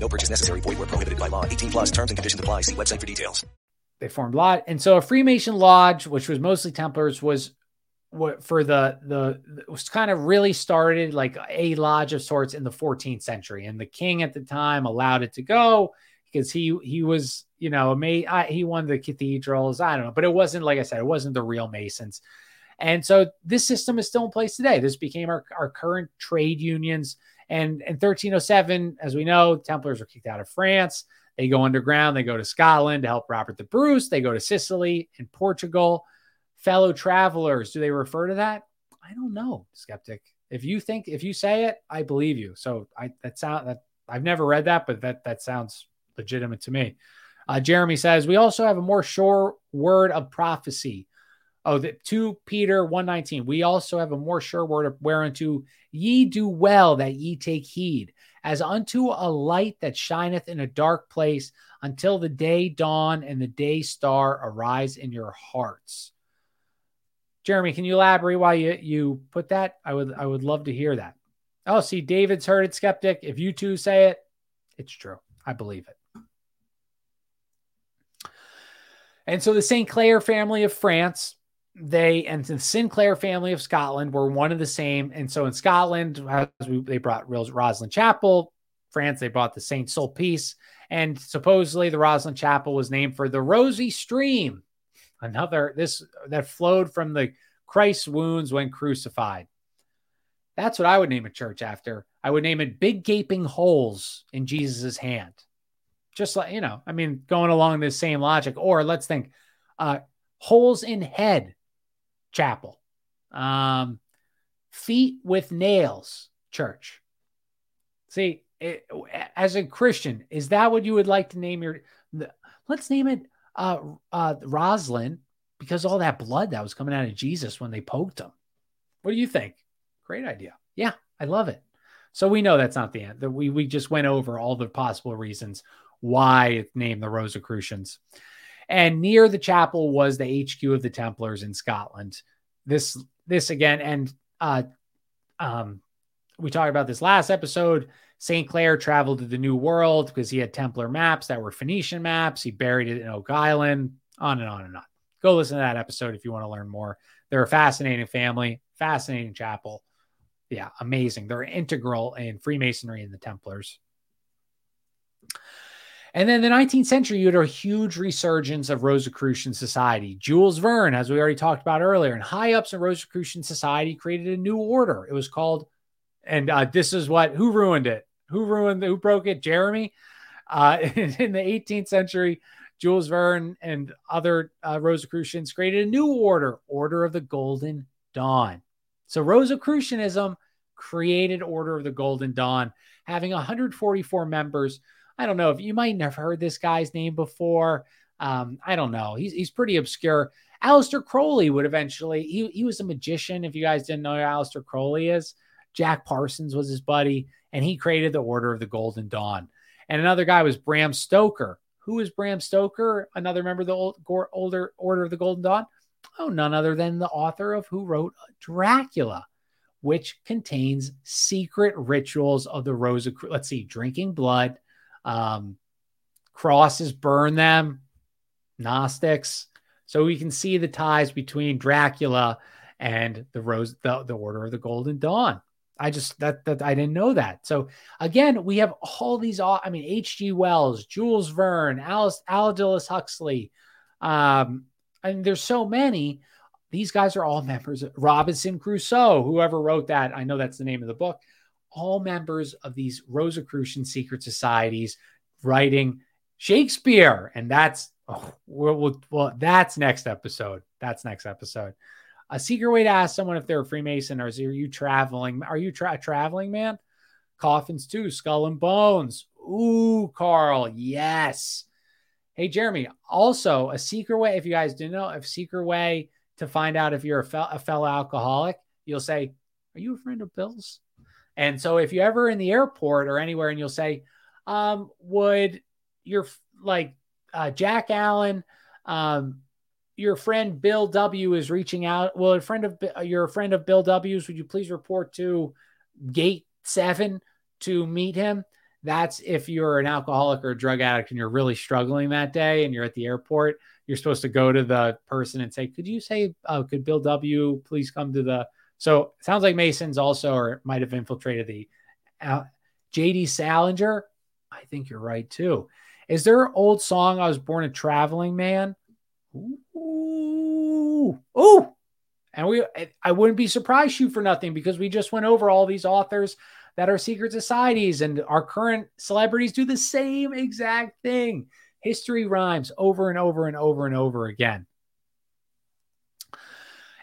No purchase necessary. Void where prohibited by law. 18 plus terms and conditions apply. See website for details. they formed lodge and so a freemason lodge which was mostly templars was what for the the was kind of really started like a lodge of sorts in the 14th century and the king at the time allowed it to go because he he was you know made he won the cathedrals i don't know but it wasn't like i said it wasn't the real masons and so this system is still in place today this became our, our current trade unions and in 1307 as we know templars were kicked out of france they go underground. They go to Scotland to help Robert the Bruce. They go to Sicily and Portugal. Fellow travelers, do they refer to that? I don't know, skeptic. If you think, if you say it, I believe you. So I that sound that I've never read that, but that that sounds legitimate to me. Uh, Jeremy says we also have a more sure word of prophecy. Oh, the, 2 Peter 119. We also have a more sure word whereunto ye do well that ye take heed, as unto a light that shineth in a dark place until the day dawn and the day star arise in your hearts. Jeremy, can you elaborate why you, you put that? I would I would love to hear that. Oh, see, David's heard it, skeptic. If you two say it, it's true. I believe it. And so the St. Clair family of France, they and the Sinclair family of Scotland were one of the same. And so in Scotland, we, they brought Rosslyn Chapel. France, they brought the Saint Sulpice. And supposedly the Rosslyn Chapel was named for the Rosy Stream, another this that flowed from the Christ's wounds when crucified. That's what I would name a church after. I would name it Big Gaping Holes in Jesus's Hand. Just like, you know, I mean, going along this same logic. Or let's think uh, Holes in Head Chapel, um, Feet with Nails Church. See, it, as a Christian, is that what you would like to name your? Let's name it uh, uh, Rosslyn because all that blood that was coming out of Jesus when they poked him. What do you think? Great idea. Yeah, I love it. So we know that's not the end. That we we just went over all the possible reasons why it's named the Rosicrucians. And near the chapel was the HQ of the Templars in Scotland. This this again, and uh, um, we talked about this last episode. St. Clair traveled to the New World because he had Templar maps that were Phoenician maps. He buried it in Oak Island, on and on and on. go listen to that episode if you want to learn more. They're a fascinating family, fascinating chapel. Yeah, amazing. They're integral in Freemasonry and the Templars. And then in the 19th century, you had a huge resurgence of Rosicrucian society. Jules Verne, as we already talked about earlier, and high ups in Rosicrucian society created a new order. It was called, and uh, this is what, who ruined it? Who ruined, who broke it? Jeremy. Uh, in the 18th century, Jules Verne and other uh, Rosicrucians created a new order, Order of the Golden Dawn. So Rosicrucianism created Order of the Golden Dawn, having 144 members I don't know if you might have heard this guy's name before. Um, I don't know. He's, he's pretty obscure. Aleister Crowley would eventually, he, he was a magician. If you guys didn't know who Aleister Crowley is, Jack Parsons was his buddy, and he created the Order of the Golden Dawn. And another guy was Bram Stoker. Who is Bram Stoker? Another member of the old, older Order of the Golden Dawn? Oh, none other than the author of who wrote Dracula, which contains secret rituals of the Rosicrucian. Let's see, drinking blood, um, crosses burn them, Gnostics. So we can see the ties between Dracula and the rose, the, the Order of the Golden Dawn. I just that that I didn't know that. So again, we have all these. I mean, H.G. Wells, Jules Verne, Alice Aldous Huxley, um, and there's so many. These guys are all members. Of Robinson Crusoe, whoever wrote that, I know that's the name of the book all members of these Rosicrucian secret societies writing Shakespeare. And that's, oh, well, well, that's next episode. That's next episode. A secret way to ask someone if they're a Freemason or is are you traveling? Are you tra- traveling, man? Coffins too, skull and bones. Ooh, Carl, yes. Hey, Jeremy, also a secret way, if you guys didn't know, a secret way to find out if you're a, a fellow alcoholic, you'll say, Are you a friend of Bill's? And so if you're ever in the airport or anywhere and you'll say, um, would your like uh, Jack Allen, um, your friend Bill W is reaching out. Well, a friend of your friend of Bill W's, would you please report to gate seven to meet him? That's if you're an alcoholic or a drug addict and you're really struggling that day and you're at the airport. You're supposed to go to the person and say, Could you say, uh, could Bill W please come to the so it sounds like Masons also or might have infiltrated the uh, JD Salinger. I think you're right too. Is there an old song? I was born a traveling man. Ooh, ooh, and we. I wouldn't be surprised shoot for nothing because we just went over all these authors that are secret societies and our current celebrities do the same exact thing. History rhymes over and over and over and over again.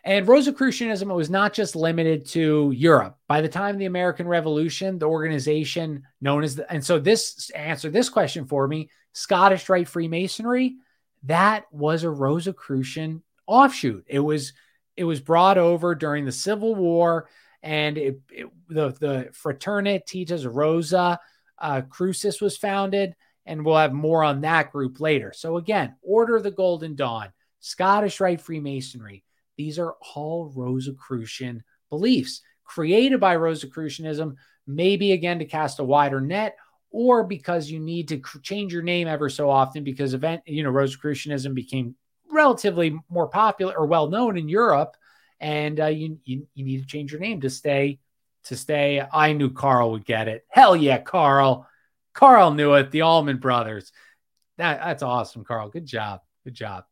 And Rosicrucianism was not just limited to Europe. By the time of the American Revolution, the organization known as the, and so this answer this question for me, Scottish Rite Freemasonry, that was a Rosicrucian offshoot. It was it was brought over during the Civil War, and it, it, the the Fraternitas Rosa uh, Crucis was founded, and we'll have more on that group later. So again, Order of the Golden Dawn, Scottish Rite Freemasonry, these are all Rosicrucian beliefs. Created by Rosicrucianism, maybe again to cast a wider net or because you need to change your name ever so often because event you know Rosicrucianism became relatively more popular or well known in Europe and uh, you, you you need to change your name to stay to stay. I knew Carl would get it. Hell yeah Carl. Carl knew it the Allman brothers. That that's awesome Carl. Good job. Good job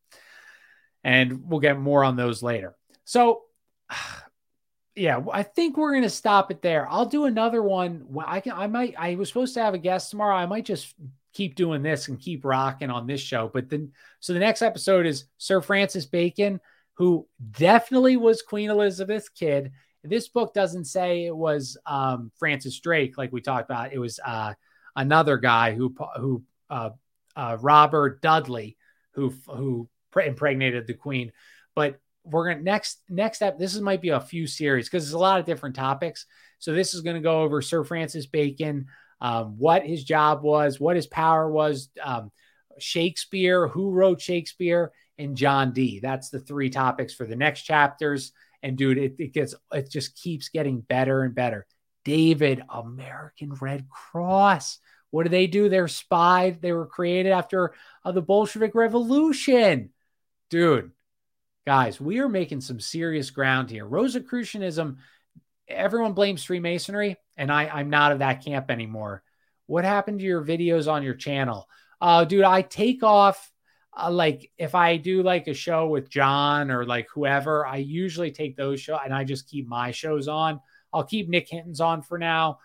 and we'll get more on those later. So, yeah, I think we're going to stop it there. I'll do another one. I can, I might, I was supposed to have a guest tomorrow. I might just keep doing this and keep rocking on this show. But then, so the next episode is Sir Francis Bacon, who definitely was Queen Elizabeth's kid. This book doesn't say it was um, Francis Drake, like we talked about. It was uh, another guy who, who, uh, uh, Robert Dudley, who, who impregnated the queen. But we're gonna next next step. This is might be a few series because there's a lot of different topics. So this is going to go over Sir Francis Bacon, um, what his job was, what his power was, um, Shakespeare, who wrote Shakespeare, and John Dee. That's the three topics for the next chapters. And dude, it, it gets it just keeps getting better and better. David, American Red Cross. What do they do? They're spied. They were created after uh, the Bolshevik Revolution dude, guys, we are making some serious ground here. Rosicrucianism, everyone blames Freemasonry, and I, I'm not of that camp anymore. What happened to your videos on your channel? Uh, dude, I take off uh, like if I do like a show with John or like whoever, I usually take those show and I just keep my shows on. I'll keep Nick Hinton's on for now,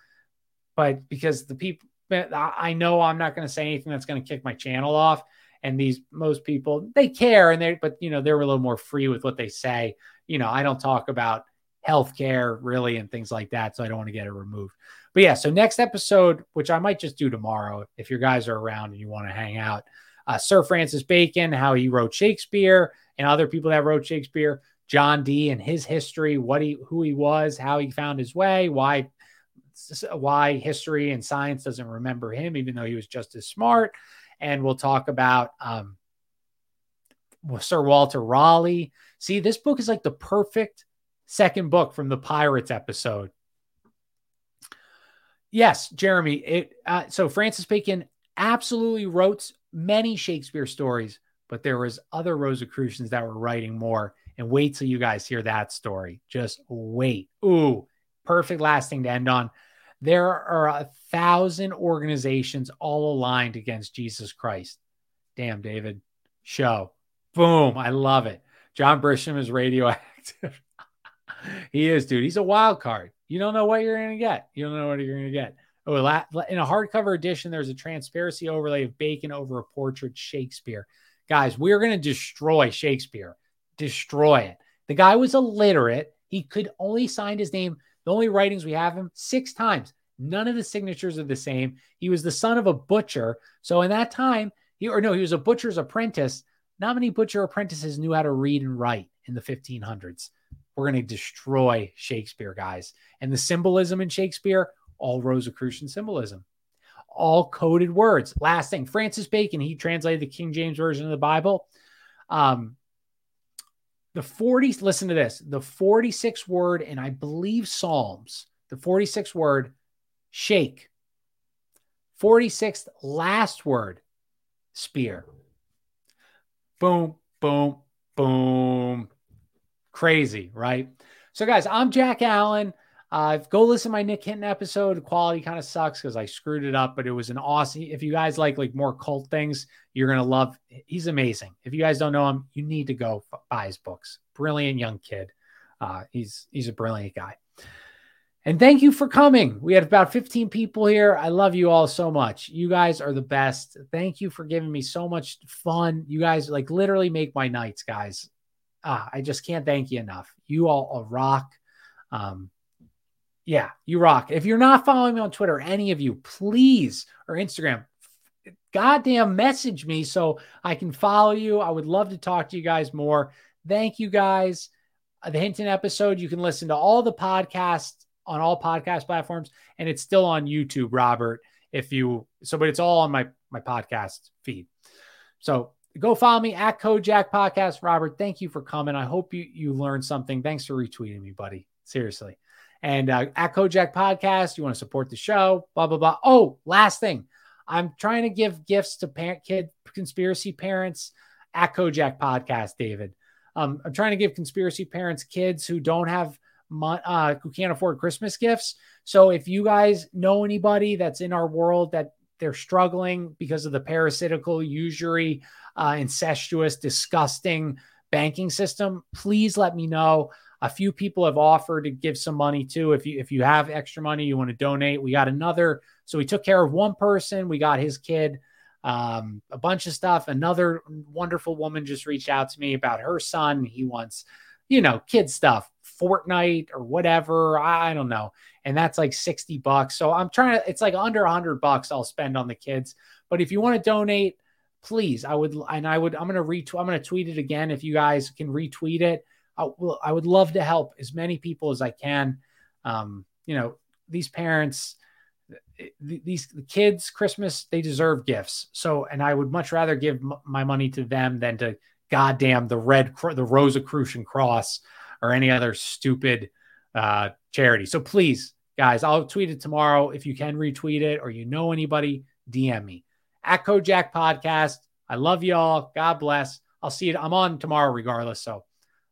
but because the people I know I'm not going to say anything that's going to kick my channel off. And these most people they care and they but you know they're a little more free with what they say. You know, I don't talk about healthcare really and things like that, so I don't want to get it removed. But yeah, so next episode, which I might just do tomorrow if your guys are around and you want to hang out uh, Sir Francis Bacon, how he wrote Shakespeare, and other people that wrote Shakespeare. John Dee and his history, what he, who he was, how he found his way, why, why history and science doesn't remember him, even though he was just as smart. And we'll talk about um, Sir Walter Raleigh. See, this book is like the perfect second book from the Pirates episode. Yes, Jeremy. It uh, so Francis Bacon absolutely wrote many Shakespeare stories, but there was other Rosicrucians that were writing more. And wait till you guys hear that story. Just wait. Ooh, perfect last thing to end on. There are a thousand organizations all aligned against Jesus Christ. Damn, David. Show. Boom. I love it. John Brisham is radioactive. he is, dude. He's a wild card. You don't know what you're going to get. You don't know what you're going to get. Oh, in a hardcover edition, there's a transparency overlay of Bacon over a portrait Shakespeare. Guys, we're going to destroy Shakespeare. Destroy it. The guy was illiterate. He could only sign his name. The only writings we have him six times. None of the signatures are the same. He was the son of a butcher. So in that time, he or no, he was a butcher's apprentice. Not many butcher apprentices knew how to read and write in the 1500s. We're going to destroy Shakespeare, guys. And the symbolism in Shakespeare, all Rosicrucian symbolism, all coded words. Last thing, Francis Bacon, he translated the King James Version of the Bible. Um, the 40, listen to this, the 46 word, and I believe Psalms, the 46 word, shake. 46th last word, spear. Boom, boom, boom. Crazy, right? So, guys, I'm Jack Allen. Uh, go listen to my Nick Hinton episode. Quality kind of sucks because I screwed it up, but it was an awesome. If you guys like like more cult things, you're gonna love. He's amazing. If you guys don't know him, you need to go buy his books. Brilliant young kid. Uh, he's he's a brilliant guy. And thank you for coming. We had about 15 people here. I love you all so much. You guys are the best. Thank you for giving me so much fun. You guys like literally make my nights, guys. Ah, I just can't thank you enough. You all rock. Um, yeah, you rock. If you're not following me on Twitter, any of you, please, or Instagram, goddamn message me so I can follow you. I would love to talk to you guys more. Thank you guys. Uh, the Hinton episode, you can listen to all the podcasts on all podcast platforms, and it's still on YouTube, Robert. If you so, but it's all on my my podcast feed. So go follow me at Kojak Podcast. Robert, thank you for coming. I hope you you learned something. Thanks for retweeting me, buddy. Seriously. And uh, at Kojak Podcast, you want to support the show, blah, blah, blah. Oh, last thing. I'm trying to give gifts to parent, kid conspiracy parents at Kojak Podcast, David. Um, I'm trying to give conspiracy parents kids who don't have uh, who can't afford Christmas gifts. So if you guys know anybody that's in our world that they're struggling because of the parasitical, usury, uh, incestuous, disgusting banking system, please let me know. A few people have offered to give some money too. If you if you have extra money, you want to donate. We got another. So we took care of one person. We got his kid. Um, a bunch of stuff. Another wonderful woman just reached out to me about her son. He wants, you know, kid stuff, Fortnite or whatever. I, don't know. And that's like 60 bucks. So I'm trying to, it's like under 100 bucks I'll spend on the kids. But if you want to donate, please, I would, and I would, I'm going to retweet, I'm going to tweet it again. If you guys can retweet it, I, will, I would love to help as many people as I can. Um, you know, these parents, these the kids, Christmas, they deserve gifts. So, and I would much rather give m- my money to them than to goddamn the red, the Rosicrucian Cross or any other stupid uh, charity. So please, guys, I'll tweet it tomorrow. If you can retweet it or you know anybody, DM me at Kojak Podcast. I love y'all. God bless. I'll see you. I'm on tomorrow regardless. So